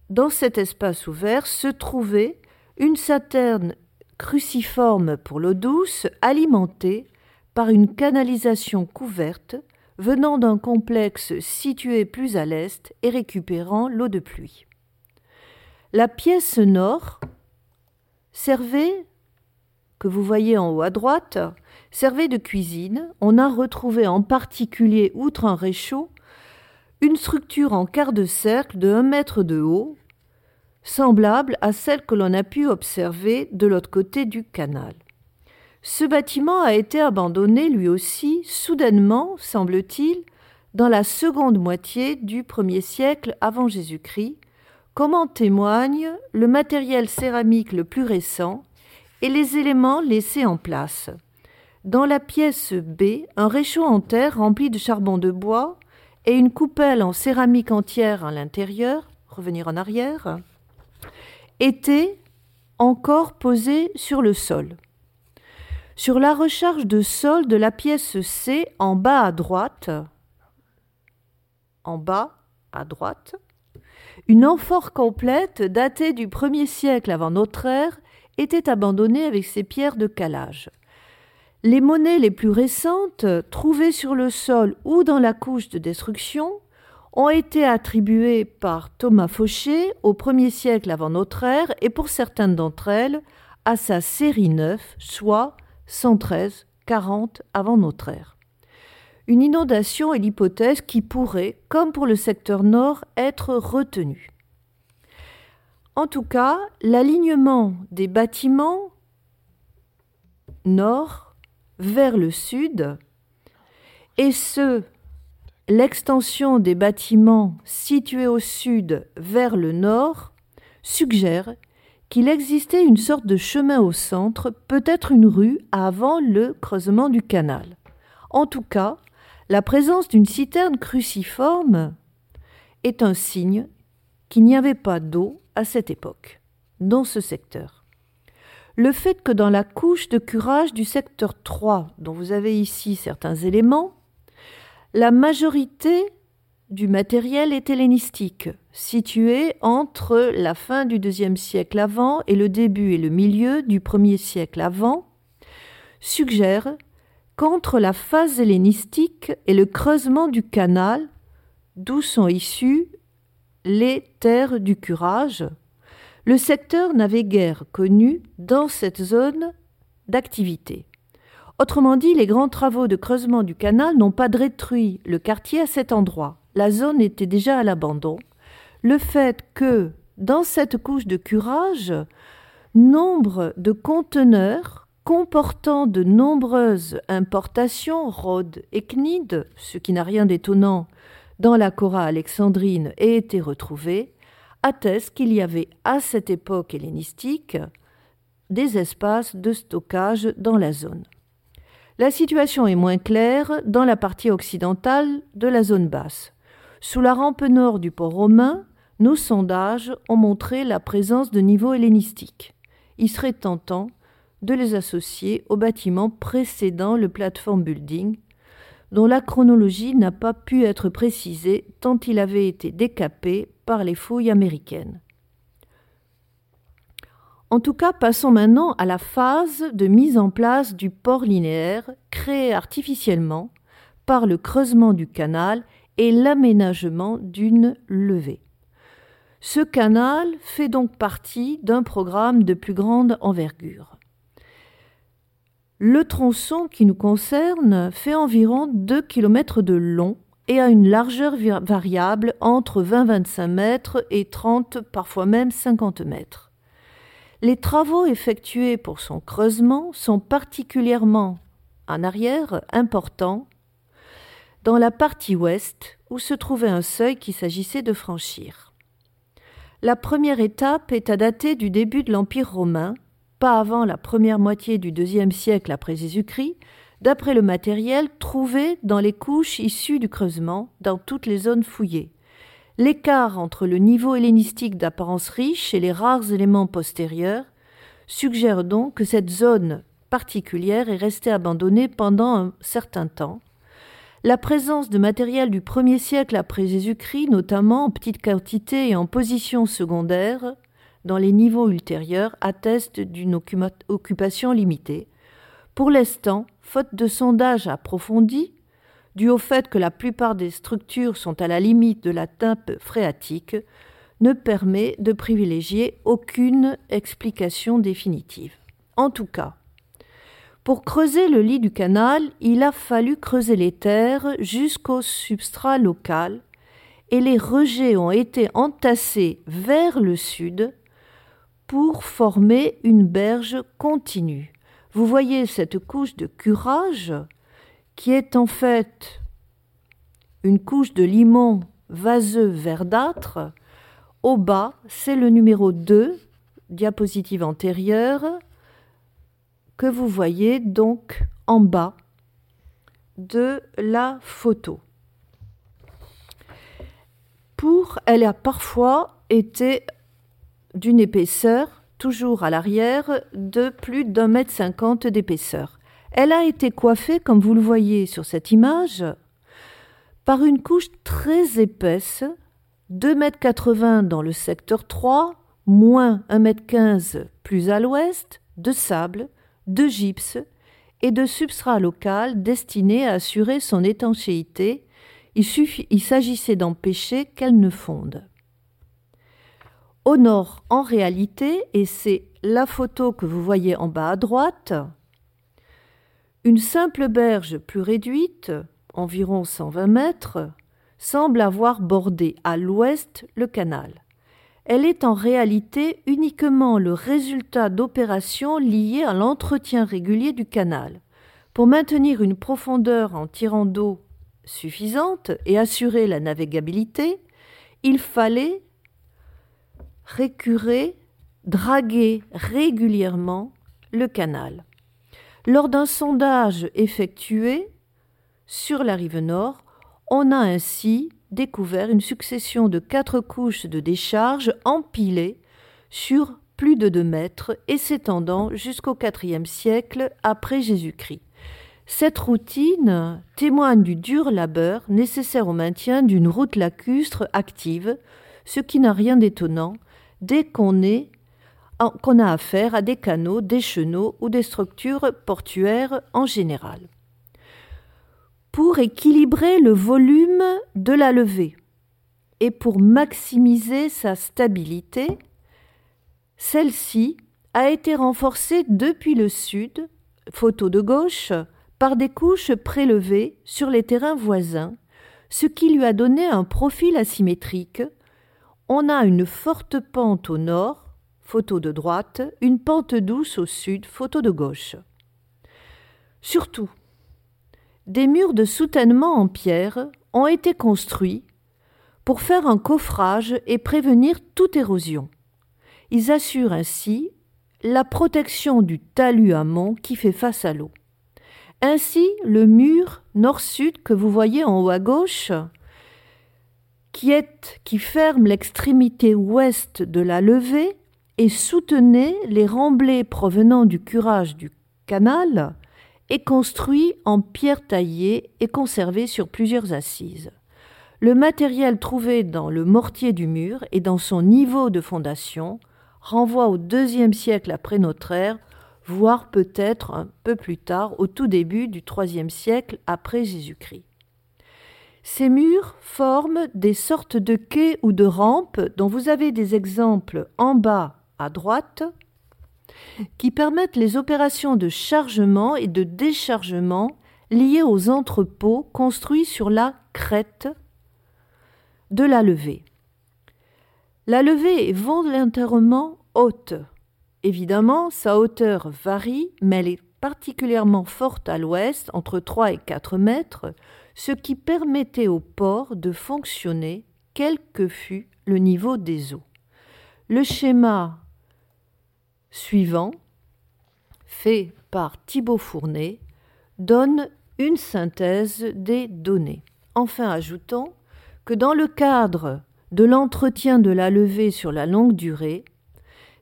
dans cet espace ouvert se trouvait une saterne cruciforme pour l'eau douce alimentée par une canalisation couverte venant d'un complexe situé plus à l'est et récupérant l'eau de pluie. La pièce nord servait, que vous voyez en haut à droite, servait de cuisine. On a retrouvé en particulier, outre un réchaud, une structure en quart de cercle de 1 mètre de haut, semblable à celle que l'on a pu observer de l'autre côté du canal. Ce bâtiment a été abandonné lui aussi soudainement, semble-t-il, dans la seconde moitié du premier siècle avant Jésus-Christ, comme en témoigne le matériel céramique le plus récent et les éléments laissés en place. Dans la pièce B, un réchaud en terre rempli de charbon de bois et une coupelle en céramique entière à l'intérieur, revenir en arrière, étaient encore posés sur le sol. Sur la recharge de sol de la pièce C en bas à droite, en bas à droite, une amphore complète datée du 1er siècle avant notre ère était abandonnée avec ses pierres de calage. Les monnaies les plus récentes, trouvées sur le sol ou dans la couche de destruction, ont été attribuées par Thomas Fauché au 1er siècle avant notre ère et pour certaines d'entre elles à sa série 9, soit 113-40 avant notre ère. Une inondation est l'hypothèse qui pourrait, comme pour le secteur nord, être retenue. En tout cas, l'alignement des bâtiments nord vers le sud, et ce, l'extension des bâtiments situés au sud vers le nord suggère qu'il existait une sorte de chemin au centre, peut-être une rue avant le creusement du canal. En tout cas, la présence d'une citerne cruciforme est un signe qu'il n'y avait pas d'eau à cette époque dans ce secteur le fait que dans la couche de curage du secteur 3, dont vous avez ici certains éléments, la majorité du matériel est hellénistique, situé entre la fin du deuxième siècle avant et le début et le milieu du premier siècle avant, suggère qu'entre la phase hellénistique et le creusement du canal, d'où sont issues les terres du curage, le secteur n'avait guère connu dans cette zone d'activité. Autrement dit, les grands travaux de creusement du canal n'ont pas détruit le quartier à cet endroit. La zone était déjà à l'abandon. Le fait que, dans cette couche de curage, nombre de conteneurs comportant de nombreuses importations, Rhodes et Cnide, ce qui n'a rien d'étonnant dans la Cora alexandrine, ait été retrouvé, atteste qu'il y avait à cette époque hellénistique des espaces de stockage dans la zone. La situation est moins claire dans la partie occidentale de la zone basse. Sous la rampe nord du port romain, nos sondages ont montré la présence de niveaux hellénistiques. Il serait tentant de les associer aux bâtiments précédant le platform building, dont la chronologie n'a pas pu être précisée tant il avait été décapé par les fouilles américaines. En tout cas, passons maintenant à la phase de mise en place du port linéaire créé artificiellement par le creusement du canal et l'aménagement d'une levée. Ce canal fait donc partie d'un programme de plus grande envergure. Le tronçon qui nous concerne fait environ 2 km de long et a une largeur variable entre 20-25 mètres et 30, parfois même 50 mètres. Les travaux effectués pour son creusement sont particulièrement en arrière importants dans la partie ouest où se trouvait un seuil qu'il s'agissait de franchir. La première étape est à dater du début de l'Empire romain, pas avant la première moitié du deuxième siècle après Jésus-Christ, d'après le matériel trouvé dans les couches issues du creusement dans toutes les zones fouillées. L'écart entre le niveau hellénistique d'apparence riche et les rares éléments postérieurs suggère donc que cette zone particulière est restée abandonnée pendant un certain temps. La présence de matériel du 1er siècle après Jésus-Christ, notamment en petite quantité et en position secondaire, dans les niveaux ultérieurs, atteste d'une occupation limitée. Pour l'instant, faute de sondages approfondis, dû au fait que la plupart des structures sont à la limite de la teinte phréatique, ne permet de privilégier aucune explication définitive. En tout cas, pour creuser le lit du canal, il a fallu creuser les terres jusqu'au substrat local et les rejets ont été entassés vers le sud pour former une berge continue. Vous voyez cette couche de curage qui est en fait une couche de limon vaseux verdâtre. Au bas, c'est le numéro 2, diapositive antérieure, que vous voyez donc en bas de la photo. Pour, elle a parfois été d'une épaisseur, toujours à l'arrière, de plus d'un mètre cinquante d'épaisseur. Elle a été coiffée, comme vous le voyez sur cette image, par une couche très épaisse, 2 mètres 80 dans le secteur 3, moins 1 mètre 15 plus à l'ouest, de sable, de gypse et de substrat local destiné à assurer son étanchéité. Il s'agissait d'empêcher qu'elle ne fonde. Au nord, en réalité, et c'est la photo que vous voyez en bas à droite, une simple berge plus réduite, environ 120 mètres, semble avoir bordé à l'ouest le canal. Elle est en réalité uniquement le résultat d'opérations liées à l'entretien régulier du canal. Pour maintenir une profondeur en tirant d'eau suffisante et assurer la navigabilité, il fallait récurer, draguer régulièrement le canal. Lors d'un sondage effectué sur la rive nord, on a ainsi découvert une succession de quatre couches de décharge empilées sur plus de deux mètres et s'étendant jusqu'au IVe siècle après Jésus-Christ. Cette routine témoigne du dur labeur nécessaire au maintien d'une route lacustre active, ce qui n'a rien d'étonnant dès qu'on a affaire à des canaux, des chenaux ou des structures portuaires en général. Pour équilibrer le volume de la levée et pour maximiser sa stabilité, celle-ci a été renforcée depuis le sud, photo de gauche, par des couches prélevées sur les terrains voisins, ce qui lui a donné un profil asymétrique. On a une forte pente au nord photo de droite, une pente douce au sud, photo de gauche. Surtout, des murs de soutènement en pierre ont été construits pour faire un coffrage et prévenir toute érosion. Ils assurent ainsi la protection du talus amont qui fait face à l'eau. Ainsi, le mur nord-sud que vous voyez en haut à gauche, qui, ferme l'extrémité ouest de la levée et soutenait les remblais provenant du curage du canal, est construit en pierre taillée et conservé sur plusieurs assises. Le matériel trouvé dans le mortier du mur et dans son niveau de fondation renvoie au deuxième siècle après notre ère, voire peut-être un peu plus tard, au tout début du troisième siècle après Jésus-Christ. Ces murs forment des sortes de quais ou de rampes dont vous avez des exemples en bas à droite qui permettent les opérations de chargement et de déchargement liées aux entrepôts construits sur la crête de la levée. La levée est volontairement haute. Évidemment, sa hauteur varie, mais elle est particulièrement forte à l'ouest, entre 3 et 4 mètres, ce qui permettait au port de fonctionner quel que fût le niveau des eaux. Le schéma suivant, fait par Thibaut Fournet, donne une synthèse des données. Enfin, ajoutons que dans le cadre de l'entretien de la levée sur la longue durée,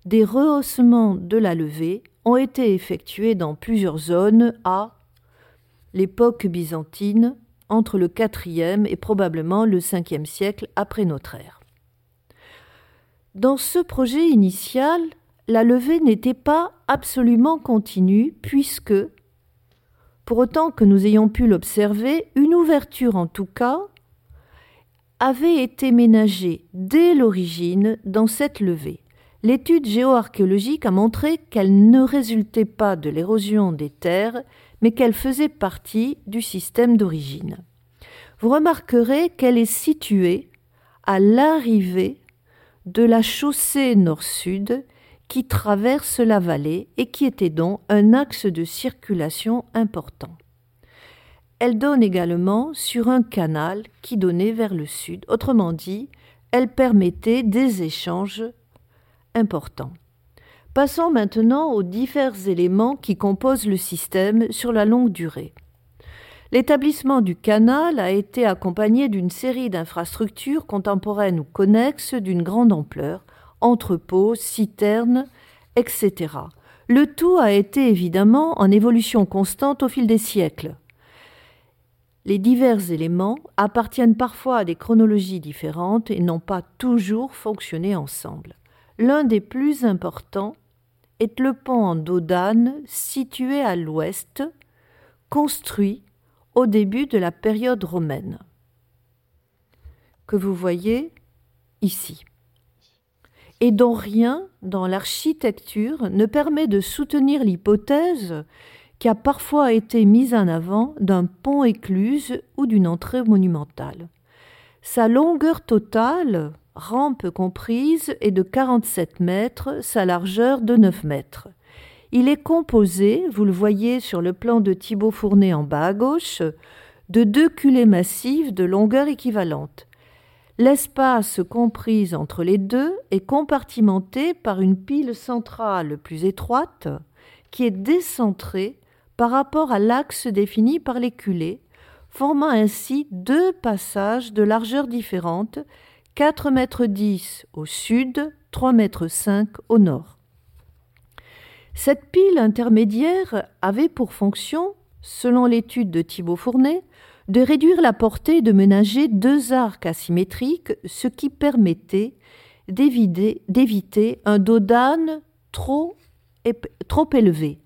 des rehaussements de la levée ont été effectués dans plusieurs zones à l'époque byzantine, entre le IVe et probablement le Ve siècle après notre ère. Dans ce projet initial, la levée n'était pas absolument continue puisque, pour autant que nous ayons pu l'observer, une ouverture en tout cas avait été ménagée dès l'origine dans cette levée. L'étude géoarchéologique a montré qu'elle ne résultait pas de l'érosion des terres, mais qu'elle faisait partie du système d'origine. Vous remarquerez qu'elle est située à l'arrivée de la chaussée nord-sud qui traverse la vallée et qui était donc un axe de circulation important. Elle donne également sur un canal qui donnait vers le sud. Autrement dit, elle permettait des échanges importants. Passons maintenant aux divers éléments qui composent le système sur la longue durée. L'établissement du canal a été accompagné d'une série d'infrastructures contemporaines ou connexes d'une grande ampleur, entrepôts, citernes, etc. Le tout a été évidemment en évolution constante au fil des siècles. Les divers éléments appartiennent parfois à des chronologies différentes et n'ont pas toujours fonctionné ensemble. L'un des plus importants est le pont Dodane situé à l'ouest, construit au début de la période romaine, que vous voyez ici, et dont rien dans l'architecture ne permet de soutenir l'hypothèse qui a parfois été mise en avant d'un pont écluse ou d'une entrée monumentale. Sa longueur totale, rampe comprise, est de 47 mètres, sa largeur de 9 mètres. Il est composé, vous le voyez sur le plan de Thibaut Fournet en bas à gauche, de deux culées massives de longueur équivalente. L'espace compris entre les deux est compartimenté par une pile centrale plus étroite qui est décentrée par rapport à l'axe défini par les culées, formant ainsi deux passages de largeur différente, 4,10 m au sud, 3,5 m au nord. Cette pile intermédiaire avait pour fonction, selon l'étude de Thibaut Fournet, de réduire la portée et de ménager deux arcs asymétriques, ce qui permettait d'éviter un dos trop, trop élevé.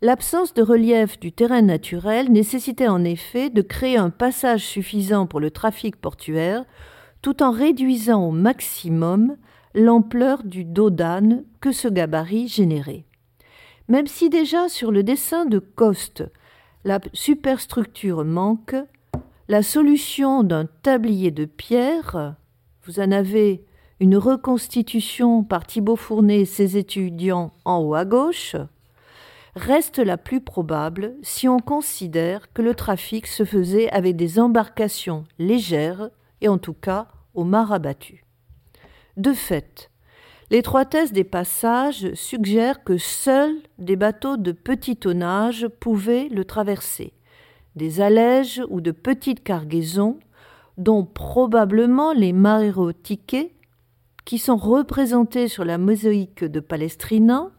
L'absence de relief du terrain naturel nécessitait en effet de créer un passage suffisant pour le trafic portuaire, tout en réduisant au maximum l'ampleur du dos d'âne que ce gabarit générait. Même si déjà sur le dessin de Coste, la superstructure manque, la solution d'un tablier de pierre, vous en avez une reconstitution par Thibaut Fournet et ses étudiants en haut à gauche, reste la plus probable si on considère que le trafic se faisait avec des embarcations légères et en tout cas au mar abattu. De fait, l'étroitesse des passages suggère que seuls des bateaux de petit tonnage pouvaient le traverser, des allèges ou de petites cargaisons, dont probablement les marérotiquets, qui sont représentés sur la mosaïque de Palestrina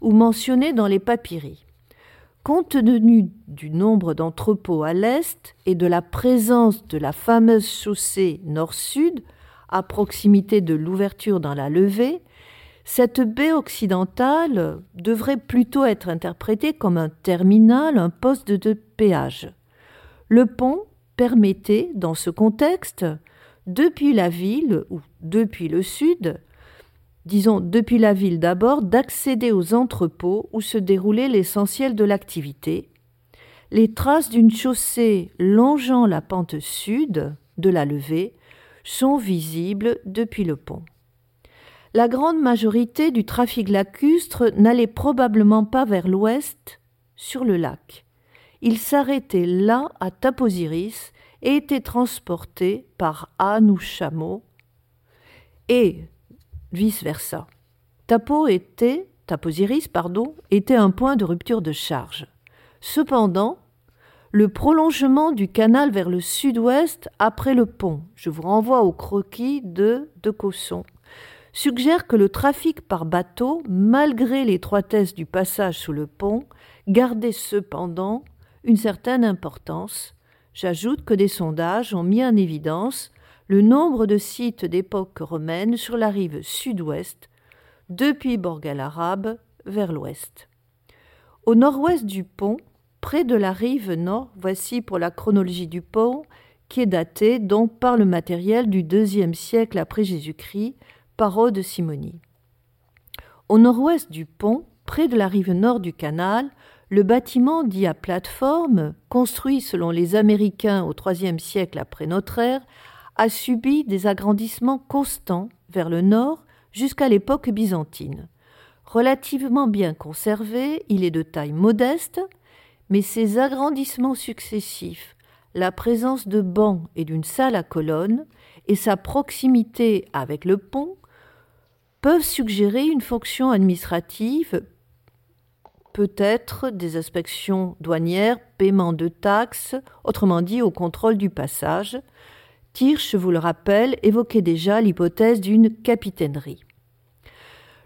ou mentionnés dans les papyries. Compte tenu du nombre d'entrepôts à l'est et de la présence de la fameuse chaussée nord-sud à proximité de l'ouverture dans la levée, cette baie occidentale devrait plutôt être interprétée comme un terminal, un poste de péage. Le pont permettait, dans ce contexte, depuis la ville ou depuis le sud, disons depuis la ville d'abord, d'accéder aux entrepôts où se déroulait l'essentiel de l'activité. Les traces d'une chaussée longeant la pente sud de la levée sont visibles depuis le pont. La grande majorité du trafic lacustre n'allait probablement pas vers l'ouest sur le lac. Il s'arrêtait là à Taposiris et était transporté par âne ou chameau, et vice-versa. Tapo était, Taposiris, pardon, était un point de rupture de charge. Cependant, le prolongement du canal vers le sud-ouest après le pont, je vous renvoie au croquis de De Cosson, suggère que le trafic par bateau, malgré l'étroitesse du passage sous le pont, gardait cependant une certaine importance. J'ajoute que des sondages ont mis en évidence le nombre de sites d'époque romaine sur la rive sud-ouest, depuis Borgal arabe vers l'ouest. Au nord-ouest du pont, près de la rive nord, voici pour la chronologie du pont, qui est datée donc par le matériel du deuxième siècle après Jésus-Christ, par de Simonie. Au nord-ouest du pont, près de la rive nord du canal, le bâtiment dit à plateforme, construit selon les Américains au IIIe siècle après notre ère, a subi des agrandissements constants vers le nord jusqu'à l'époque byzantine. Relativement bien conservé, il est de taille modeste, mais ces agrandissements successifs, la présence de bancs et d'une salle à colonnes, et sa proximité avec le pont peuvent suggérer une fonction administrative, peut-être des inspections douanières, paiement de taxes, autrement dit au contrôle du passage, Tirsch, vous le rappelle, évoquait déjà l'hypothèse d'une capitainerie.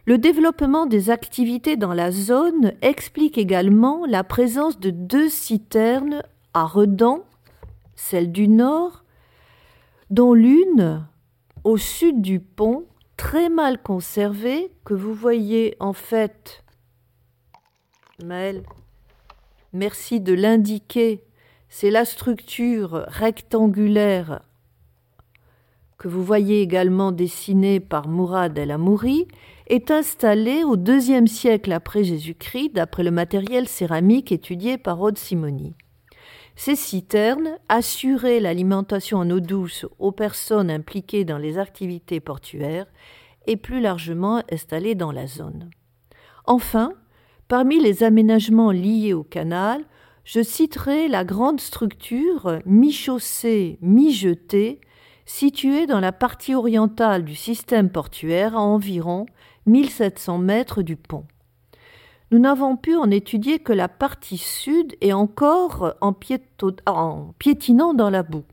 Le développement des activités dans la zone explique également la présence de deux citernes à Redan, celle du nord, dont l'une au sud du pont, très mal conservée, que vous voyez en fait. Maël, merci de l'indiquer. C'est la structure rectangulaire que vous voyez également dessiné par Mourad El Amouri, est installé au IIe siècle après Jésus-Christ d'après le matériel céramique étudié par Rod Simoni. Ces citernes assuraient l'alimentation en eau douce aux personnes impliquées dans les activités portuaires et plus largement installées dans la zone. Enfin, parmi les aménagements liés au canal, je citerai la grande structure mi-chaussée, mi-jetée situé dans la partie orientale du système portuaire à environ 1700 mètres du pont. Nous n'avons pu en étudier que la partie sud et encore en, piétinant dans la boue.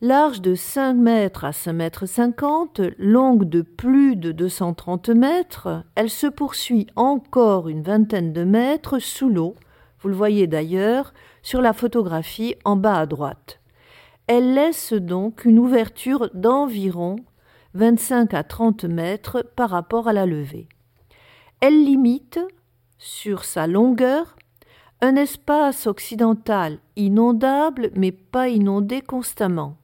Large de 5 mètres à 5 mètres 50, longue de plus de 230 mètres, elle se poursuit encore une vingtaine de mètres sous l'eau, vous le voyez d'ailleurs sur la photographie en bas à droite. Elle laisse donc une ouverture d'environ 25 à 30 mètres par rapport à la levée. Elle limite, sur sa longueur, un espace occidental inondable mais pas inondé constamment.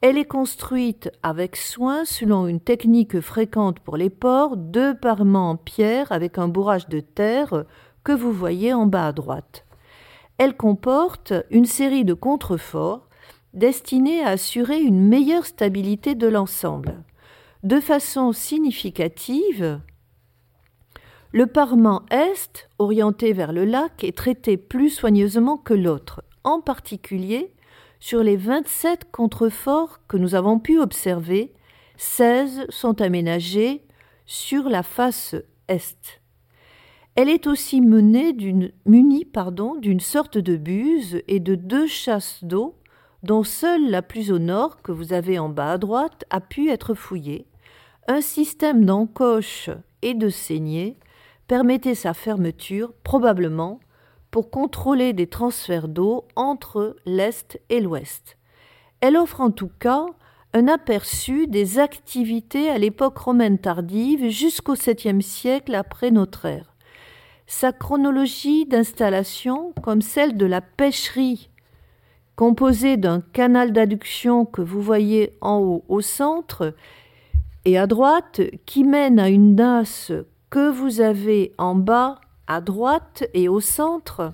Elle est construite avec soin selon une technique fréquente pour les ports, deux parements en pierre avec un bourrage de terre que vous voyez en bas à droite. Elle comporte une série de contreforts destiné à assurer une meilleure stabilité de l'ensemble. De façon significative, le parement est, orienté vers le lac, est traité plus soigneusement que l'autre, en particulier sur les 27 contreforts que nous avons pu observer, 16 sont aménagés sur la face est. Elle est aussi menée munie d'une sorte de buse et de deux chasses d'eau, dont seule la plus au nord, que vous avez en bas à droite, a pu être fouillée. Un système d'encoche et de saignée permettait sa fermeture, probablement pour contrôler des transferts d'eau entre l'Est et l'Ouest. Elle offre en tout cas un aperçu des activités à l'époque romaine tardive jusqu'au 7e siècle après notre ère. Sa chronologie d'installation, comme celle de la pêcherie, composée d'un canal d'adduction que vous voyez en haut au centre et à droite, qui mène à une nasse que vous avez en bas à droite et au centre,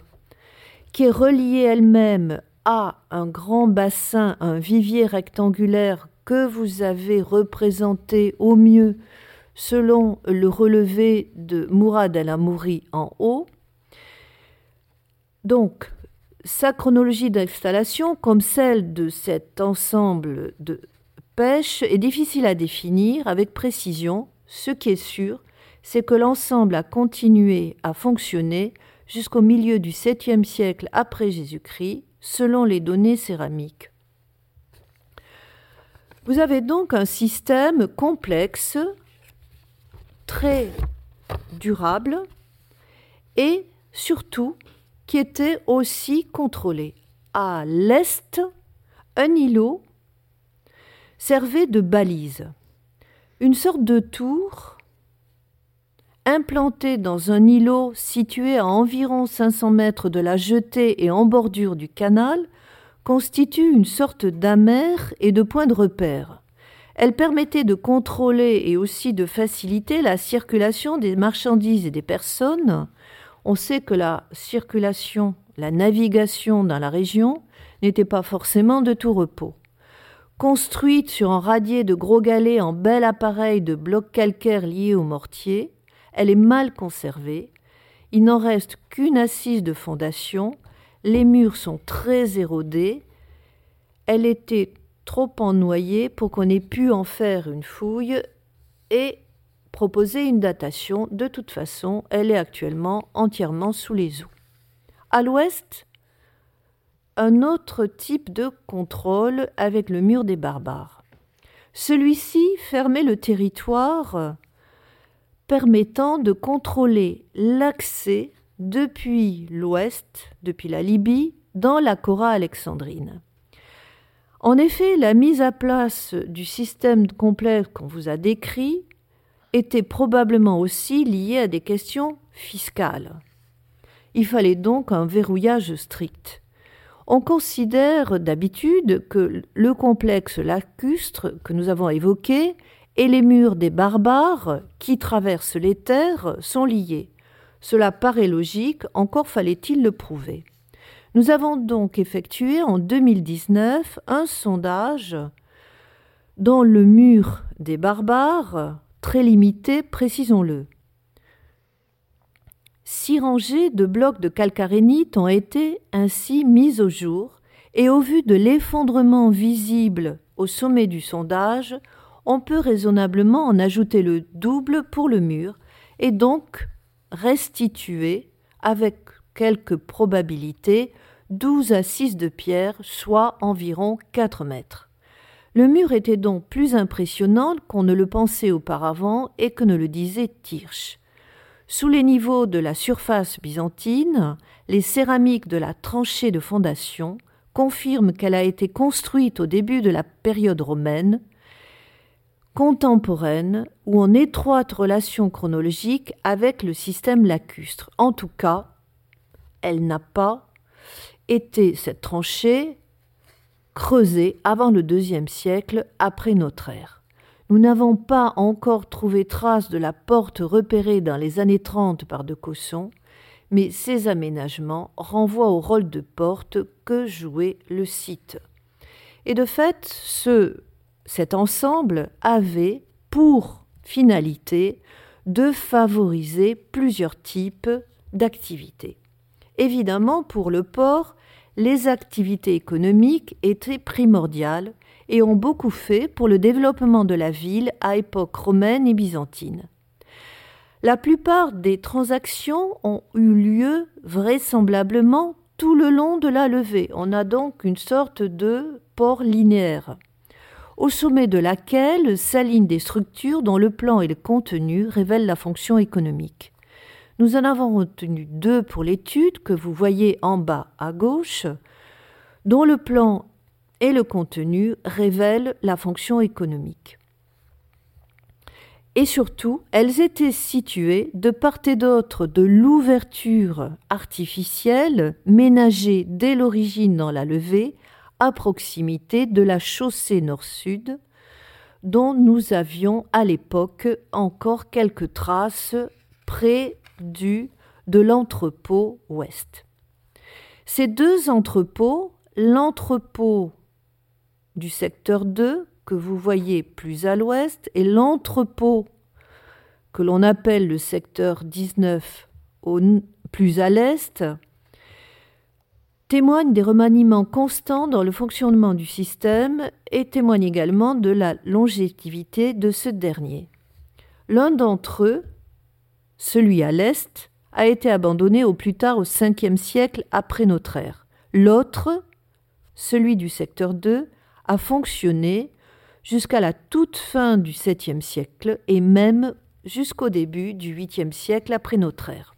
qui est reliée elle-même à un grand bassin, un vivier rectangulaire que vous avez représenté au mieux selon le relevé de Mourad El Amouri en haut. Donc, sa chronologie d'installation, comme celle de cet ensemble de pêche, est difficile à définir avec précision. Ce qui est sûr, c'est que l'ensemble a continué à fonctionner jusqu'au milieu du 7e siècle après Jésus-Christ, selon les données céramiques. Vous avez donc un système complexe, très durable et surtout qui était aussi contrôlé. À l'est, un îlot servait de balise, une sorte de tour implanté dans un îlot situé à environ 500 mètres de la jetée et en bordure du canal, constitue une sorte d'amère et de point de repère. Elle permettait de contrôler et aussi de faciliter la circulation des marchandises et des personnes. On sait que la circulation, la navigation dans la région n'était pas forcément de tout repos. Construite sur un radier de gros galets en bel appareil de blocs calcaires liés au mortier, elle est mal conservée. Il n'en reste qu'une assise de fondation. Les murs sont très érodés. Elle était trop ennoyée pour qu'on ait pu en faire une fouille et proposer une datation. De toute façon, elle est actuellement entièrement sous les eaux. À l'ouest, un autre type de contrôle avec le mur des barbares. Celui-ci fermait le territoire permettant de contrôler l'accès depuis l'ouest, depuis la Libye, dans la Cora alexandrine. En effet, la mise à place du système complet qu'on vous a décrit était probablement aussi liée à des questions fiscales. Il fallait donc un verrouillage strict. On considère d'habitude que le complexe lacustre que nous avons évoqué et les murs des barbares qui traversent les terres sont liés. Cela paraît logique, encore fallait-il le prouver. Nous avons donc effectué en 2019 un sondage dans le mur des barbares, très limité, précisons-le. Six rangées de blocs de calcarénite ont été ainsi mises au jour, et au vu de l'effondrement visible au sommet du sondage, on peut raisonnablement en ajouter le double pour le mur et donc restituer avec quelque probabilité 12 à 6 de pierre, soit environ 4 mètres. Le mur était donc plus impressionnant qu'on ne le pensait auparavant et que ne le disait Tirsch. Sous les niveaux de la surface byzantine, les céramiques de la tranchée de fondation confirment qu'elle a été construite au début de la période romaine, contemporaine ou en étroite relation chronologique avec le système lacustre. En tout cas, elle n'a pas été, cette tranchée, creusée avant le deuxième siècle après notre ère. Nous n'avons pas encore trouvé trace de la porte repérée dans les années 30 par de Cosson, mais ces aménagements renvoient au rôle de porte que jouait le site. Et de fait, ce cet ensemble avait pour finalité de favoriser plusieurs types d'activités. Évidemment, pour le port, les activités économiques étaient primordiales et ont beaucoup fait pour le développement de la ville à époque romaine et byzantine. La plupart des transactions ont eu lieu vraisemblablement tout le long de la levée. On a donc une sorte de port linéaire, au sommet de laquelle s'alignent des structures dont le plan et le contenu révèlent la fonction économique. Nous en avons retenu deux pour l'étude que vous voyez en bas à gauche, dont le plan et le contenu révèlent la fonction économique. Et surtout, elles étaient situées de part et d'autre de l'ouverture artificielle ménagée dès l'origine dans la levée, à proximité de la chaussée nord-sud, dont nous avions à l'époque encore quelques traces près du de l'entrepôt ouest. Ces deux entrepôts, l'entrepôt du secteur 2 que vous voyez plus à l'ouest et l'entrepôt que l'on appelle le secteur 19 au, plus à l'est, témoignent des remaniements constants dans le fonctionnement du système et témoignent également de la longévité de ce dernier. L'un d'entre eux, celui à l'est, a été abandonné au plus tard au 5e siècle après notre ère. L'autre, celui du secteur 2, a fonctionné jusqu'à la toute fin du 7e siècle et même jusqu'au début du 8e siècle après notre ère.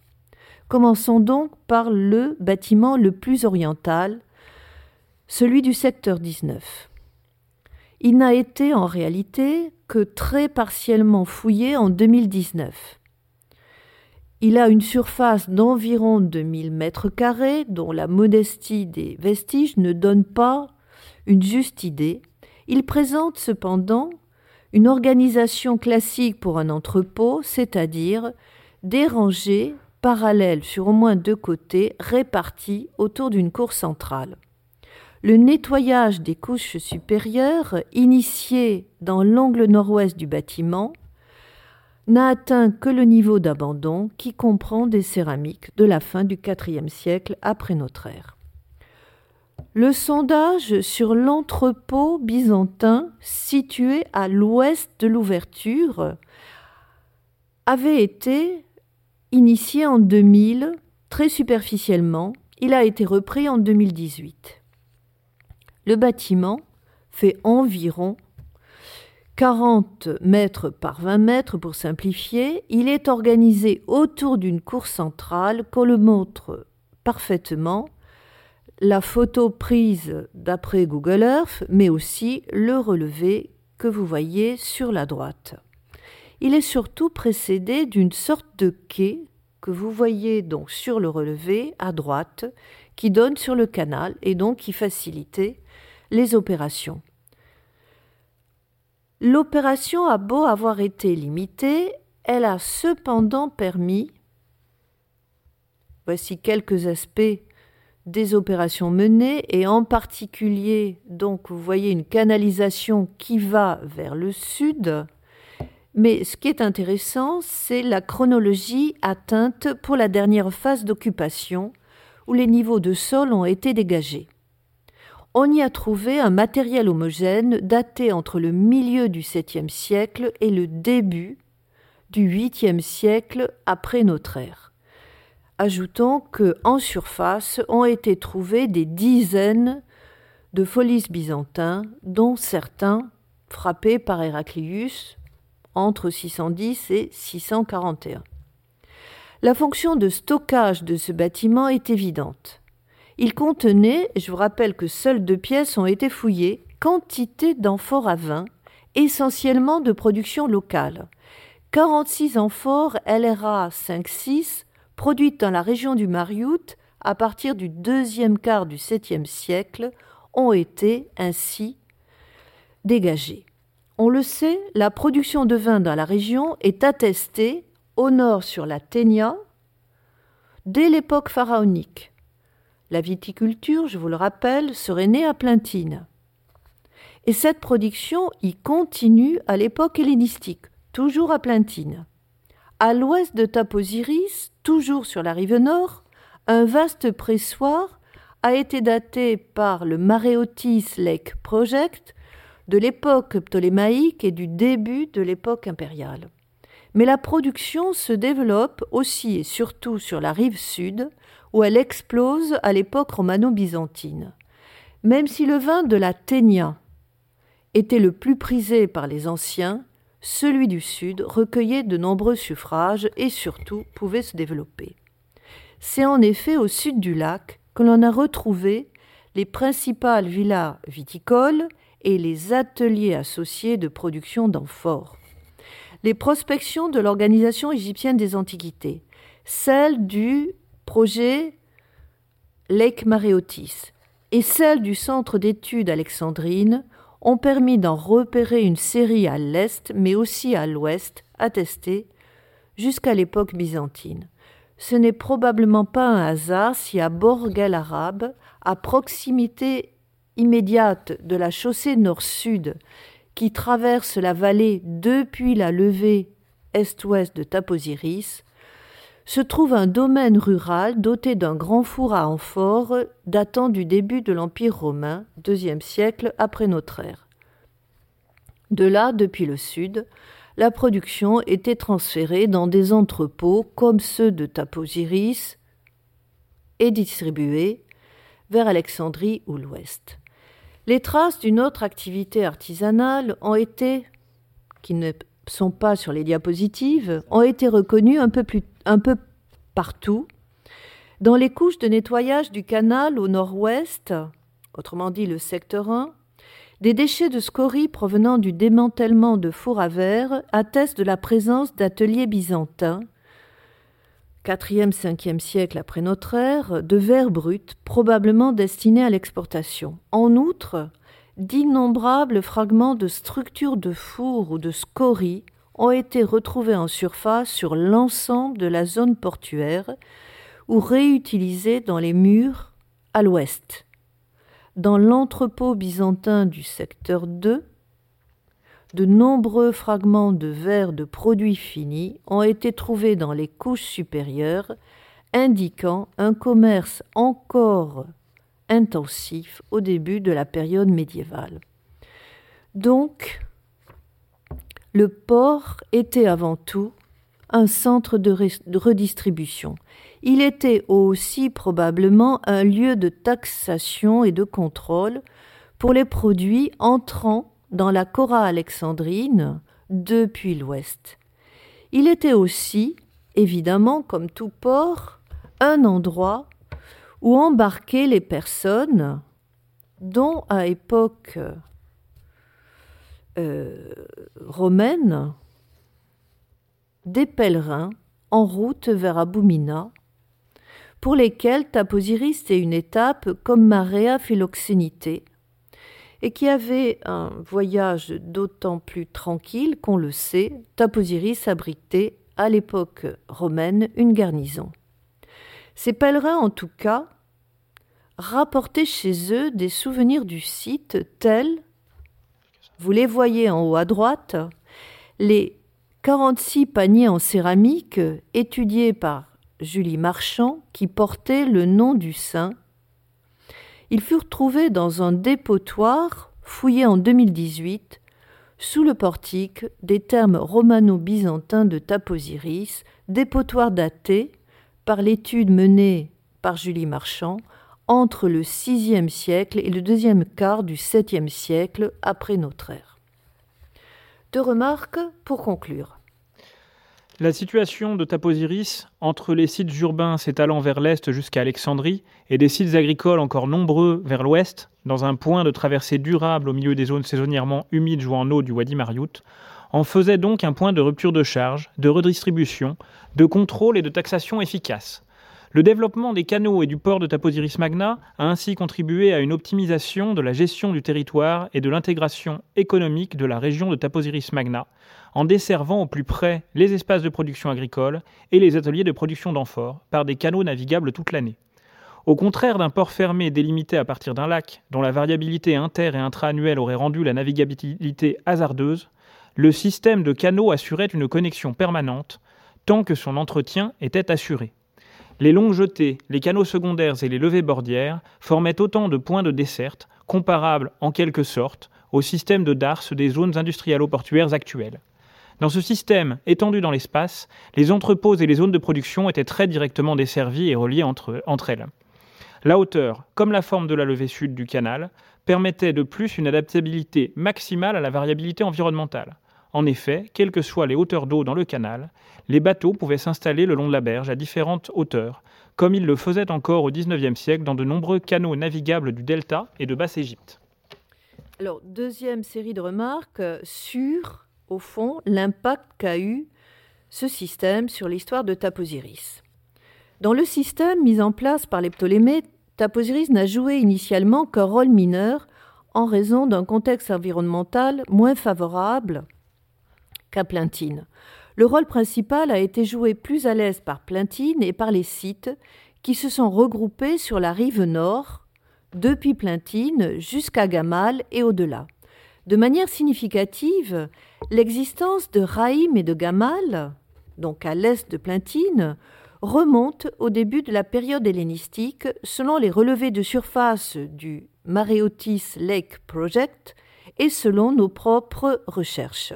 Commençons donc par le bâtiment le plus oriental, celui du secteur 19. Il n'a été en réalité que très partiellement fouillé en 2019. Il a une surface d'environ 2000 mètres carrés, dont la modestie des vestiges ne donne pas une juste idée. Il présente cependant une organisation classique pour un entrepôt, c'est-à-dire des rangées parallèles sur au moins deux côtés réparties autour d'une cour centrale. Le nettoyage des couches supérieures, initié dans l'angle nord-ouest du bâtiment, n'a atteint que le niveau d'abandon qui comprend des céramiques de la fin du IVe siècle après notre ère. Le sondage sur l'entrepôt byzantin situé à l'ouest de l'ouverture avait été initié en 2000, très superficiellement. Il a été repris en 2018. Le bâtiment fait environ 40 mètres par 20 mètres pour simplifier. Il est organisé autour d'une cour centrale qu'on le montre parfaitement. La photo prise d'après Google Earth, mais aussi le relevé que vous voyez sur la droite. Il est surtout précédé d'une sorte de quai que vous voyez donc sur le relevé à droite, qui donne sur le canal et donc qui facilitait les opérations. L'opération a beau avoir été limitée, elle a cependant permis, voici quelques aspects des opérations menées et en particulier donc vous voyez une canalisation qui va vers le sud. Mais ce qui est intéressant c'est la chronologie atteinte pour la dernière phase d'occupation où les niveaux de sol ont été dégagés on y a trouvé un matériel homogène daté entre le milieu du 7e siècle et le début du 8e siècle après notre ère. Ajoutons que en surface ont été trouvés des dizaines de folies byzantins, dont certains frappés par Héraclius entre 610 et 641. La fonction de stockage de ce bâtiment est évidente. Il contenait, je vous rappelle que seules deux pièces ont été fouillées, quantité d'amphores à vin, essentiellement de production locale. 46 amphores LRA 5-6 produites dans la région du Mariout à partir du deuxième quart du 7e siècle ont été ainsi dégagées. On le sait, la production de vin dans la région est attestée au nord sur la Ténia dès l'époque pharaonique. La viticulture, je vous le rappelle, serait née à Plintine. Et cette production y continue à l'époque hellénistique, toujours à Plintine. À l'ouest de Taposiris, toujours sur la rive nord, un vaste pressoir a été daté par le Mareotis Lake Project de l'époque ptolémaïque et du début de l'époque impériale. Mais la production se développe aussi et surtout sur la rive sud, où elle explose à l'époque romano-byzantine. Même si le vin de la Ténia était le plus prisé par les anciens, celui du Sud recueillait de nombreux suffrages et surtout pouvait se développer. C'est en effet au sud du lac que l'on a retrouvé les principales villas viticoles et les ateliers associés de production d'amphores. Les prospections de l'Organisation égyptienne des Antiquités, celles du projet Lake Mareotis et celles du Centre d'études alexandrine ont permis d'en repérer une série à l'est, mais aussi à l'ouest, attestée, jusqu'à l'époque byzantine. Ce n'est probablement pas un hasard si à Borg el Arabe, à proximité immédiate de la chaussée nord-sud qui traverse la vallée depuis la levée est-ouest de Taposiris, se trouve un domaine rural doté d'un grand four à amphores datant du début de l'Empire romain, deuxième siècle après notre ère. De là, depuis le sud, la production était transférée dans des entrepôts comme ceux de Taposiris et distribuée vers Alexandrie ou l'ouest. Les traces d'une autre activité artisanale ont été, qui ne sont pas sur les diapositives, ont été reconnues un peu, plus, un peu partout. Dans les couches de nettoyage du canal au nord-ouest, autrement dit le secteur 1, des déchets de scories provenant du démantèlement de fours à verre attestent de la présence d'ateliers byzantins 4e-5e siècle après notre ère, de verre brut, probablement destiné à l'exportation. En outre, d'innombrables fragments de structures de four ou de scories ont été retrouvés en surface sur l'ensemble de la zone portuaire ou réutilisés dans les murs à l'ouest. Dans l'entrepôt byzantin du secteur 2, de nombreux fragments de verre de produits finis ont été trouvés dans les couches supérieures, indiquant un commerce encore intensif au début de la période médiévale. Donc, le port était avant tout un centre de, redistribution. Il était aussi probablement un lieu de taxation et de contrôle pour les produits entrant dans la Cora alexandrine depuis l'ouest. Il était aussi, évidemment, comme tout port, un endroit où embarquer les personnes dont, à époque euh, romaine, des pèlerins en route vers Aboumina, pour lesquels Taposiris est une étape comme Marea Philoxénité, et qui avait un voyage d'autant plus tranquille qu'on le sait, Taposiris abritait à l'époque romaine une garnison. Ces pèlerins, en tout cas, rapportaient chez eux des souvenirs du site tels, vous les voyez en haut à droite, les 46 paniers en céramique étudiés par Julie Marchand qui portaient le nom du saint. Ils furent trouvés dans un dépotoir fouillé en 2018 sous le portique des termes romano-byzantins de Taposiris, dépotoir daté par l'étude menée par Julie Marchand entre le VIe siècle et le deuxième quart du VIIe siècle après notre ère. Deux remarques pour conclure. La situation de Taposiris, entre les sites urbains s'étalant vers l'est jusqu'à Alexandrie et des sites agricoles encore nombreux vers l'ouest, dans un point de traversée durable au milieu des zones saisonnièrement humides jouant en eau du Wadi Mariout, en faisait donc un point de rupture de charge, de redistribution, de contrôle et de taxation efficace. Le développement des canaux et du port de Taposiris Magna a ainsi contribué à une optimisation de la gestion du territoire et de l'intégration économique de la région de Taposiris Magna, en desservant au plus près les espaces de production agricole et les ateliers de production d'amphores par des canaux navigables toute l'année. Au contraire d'un port fermé délimité à partir d'un lac, dont la variabilité inter- et intra-annuelle aurait rendu la navigabilité hasardeuse, le système de canaux assurait une connexion permanente, tant que son entretien était assuré. Les longues jetées, les canaux secondaires et les levées bordières formaient autant de points de desserte, comparables en quelque sorte au système de darse des zones industrialo-portuaires actuelles. Dans ce système étendu dans l'espace, les entrepôts et les zones de production étaient très directement desservis et reliés entre, entre elles. La hauteur, comme la forme de la levée sud du canal, permettait de plus une adaptabilité maximale à la variabilité environnementale. En effet, quelles que soient les hauteurs d'eau dans le canal, les bateaux pouvaient s'installer le long de la berge à différentes hauteurs, comme ils le faisaient encore au XIXe siècle dans de nombreux canaux navigables du delta et de Basse-Égypte. Alors, deuxième série de remarques sur, au fond, l'impact qu'a eu ce système sur l'histoire de Taposiris. Dans le système mis en place par les Ptolémées, Taposiris n'a joué initialement qu'un rôle mineur en raison d'un contexte environnemental moins favorable qu'à Plintine. Le rôle principal a été joué plus à l'aise par Plintine et par les sites qui se sont regroupés sur la rive nord, depuis Plintine jusqu'à Gamal et au-delà. De manière significative, l'existence de Raïm et de Gamal, donc à l'est de Plintine, remonte au début de la période hellénistique selon les relevés de surface du Mareotis Lake Project et selon nos propres recherches.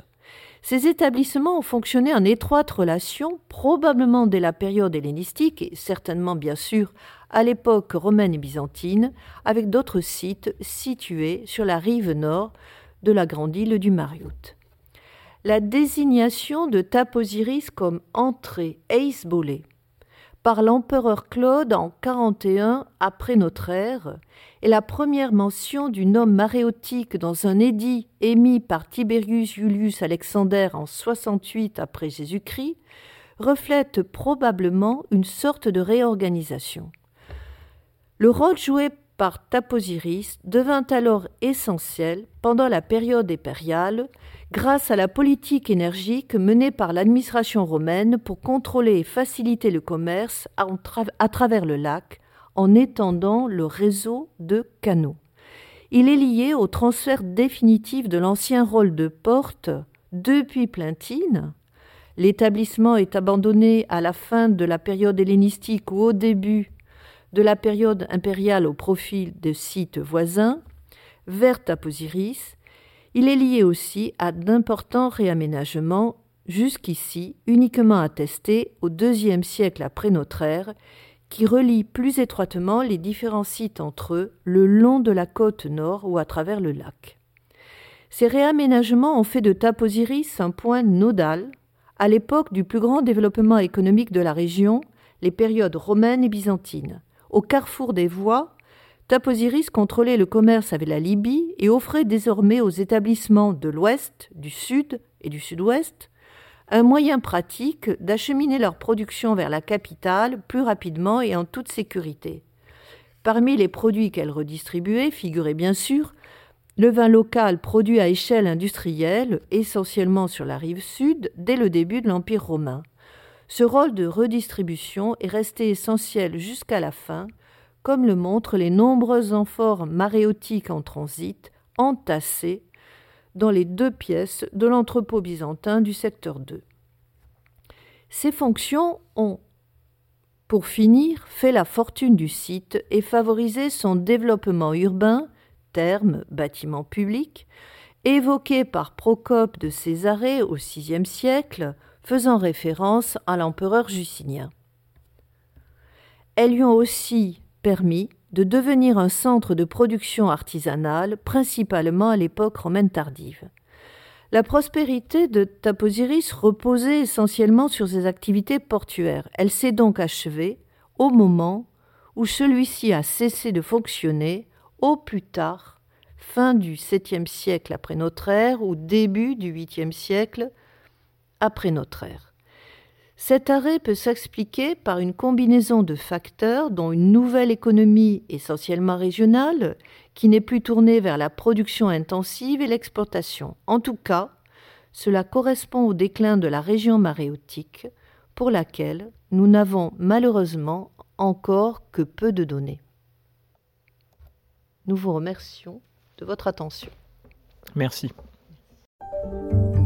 Ces établissements ont fonctionné en étroite relation, probablement dès la période hellénistique et certainement bien sûr à l'époque romaine et byzantine, avec d'autres sites situés sur la rive nord de la grande île du Mariout. La désignation de Taposiris comme entrée Eisbolé par l'empereur Claude en 41 après notre ère, et la première mention du nom maréotique dans un édit émis par Tiberius Julius Alexander en 68 après Jésus-Christ, reflète probablement une sorte de réorganisation. Le rôle joué par Taposiris devint alors essentiel pendant la période impériale grâce à la politique énergique menée par l'administration romaine pour contrôler et faciliter le commerce à travers le lac en étendant le réseau de canaux. Il est lié au transfert définitif de l'ancien rôle de porte depuis Plintine. L'établissement est abandonné à la fin de la période hellénistique ou au début de la période impériale au profil de sites voisins, vers Taposiris, il est lié aussi à d'importants réaménagements jusqu'ici uniquement attestés au deuxième siècle après notre ère, qui relient plus étroitement les différents sites entre eux le long de la côte nord ou à travers le lac. Ces réaménagements ont fait de Taposiris un point nodal à l'époque du plus grand développement économique de la région, les périodes romaines et byzantines. Au carrefour des voies, Taposiris contrôlait le commerce avec la Libye et offrait désormais aux établissements de l'ouest, du sud et du sud-ouest un moyen pratique d'acheminer leur production vers la capitale plus rapidement et en toute sécurité. Parmi les produits qu'elle redistribuait figurait bien sûr le vin local produit à échelle industrielle, essentiellement sur la rive sud, dès le début de l'Empire romain. Ce rôle de redistribution est resté essentiel jusqu'à la fin, comme le montrent les nombreux amphores maréotiques en transit, entassés dans les deux pièces de l'entrepôt byzantin du secteur 2. Ces fonctions ont, pour finir, fait la fortune du site et favorisé son développement urbain, terme bâtiment public, évoqué par Procope de Césarée au VIe siècle, faisant référence à l'empereur Justinien. Elles lui ont aussi permis de devenir un centre de production artisanale, principalement à l'époque romaine tardive. La prospérité de Taposiris reposait essentiellement sur ses activités portuaires. Elle s'est donc achevée au moment où celui-ci a cessé de fonctionner, au plus tard, fin du 7e siècle après notre ère ou début du 8e siècle après notre ère. Cet arrêt peut s'expliquer par une combinaison de facteurs dont une nouvelle économie essentiellement régionale qui n'est plus tournée vers la production intensive et l'exportation. En tout cas, cela correspond au déclin de la région maréotique pour laquelle nous n'avons malheureusement encore que peu de données. Nous vous remercions de votre attention. Merci.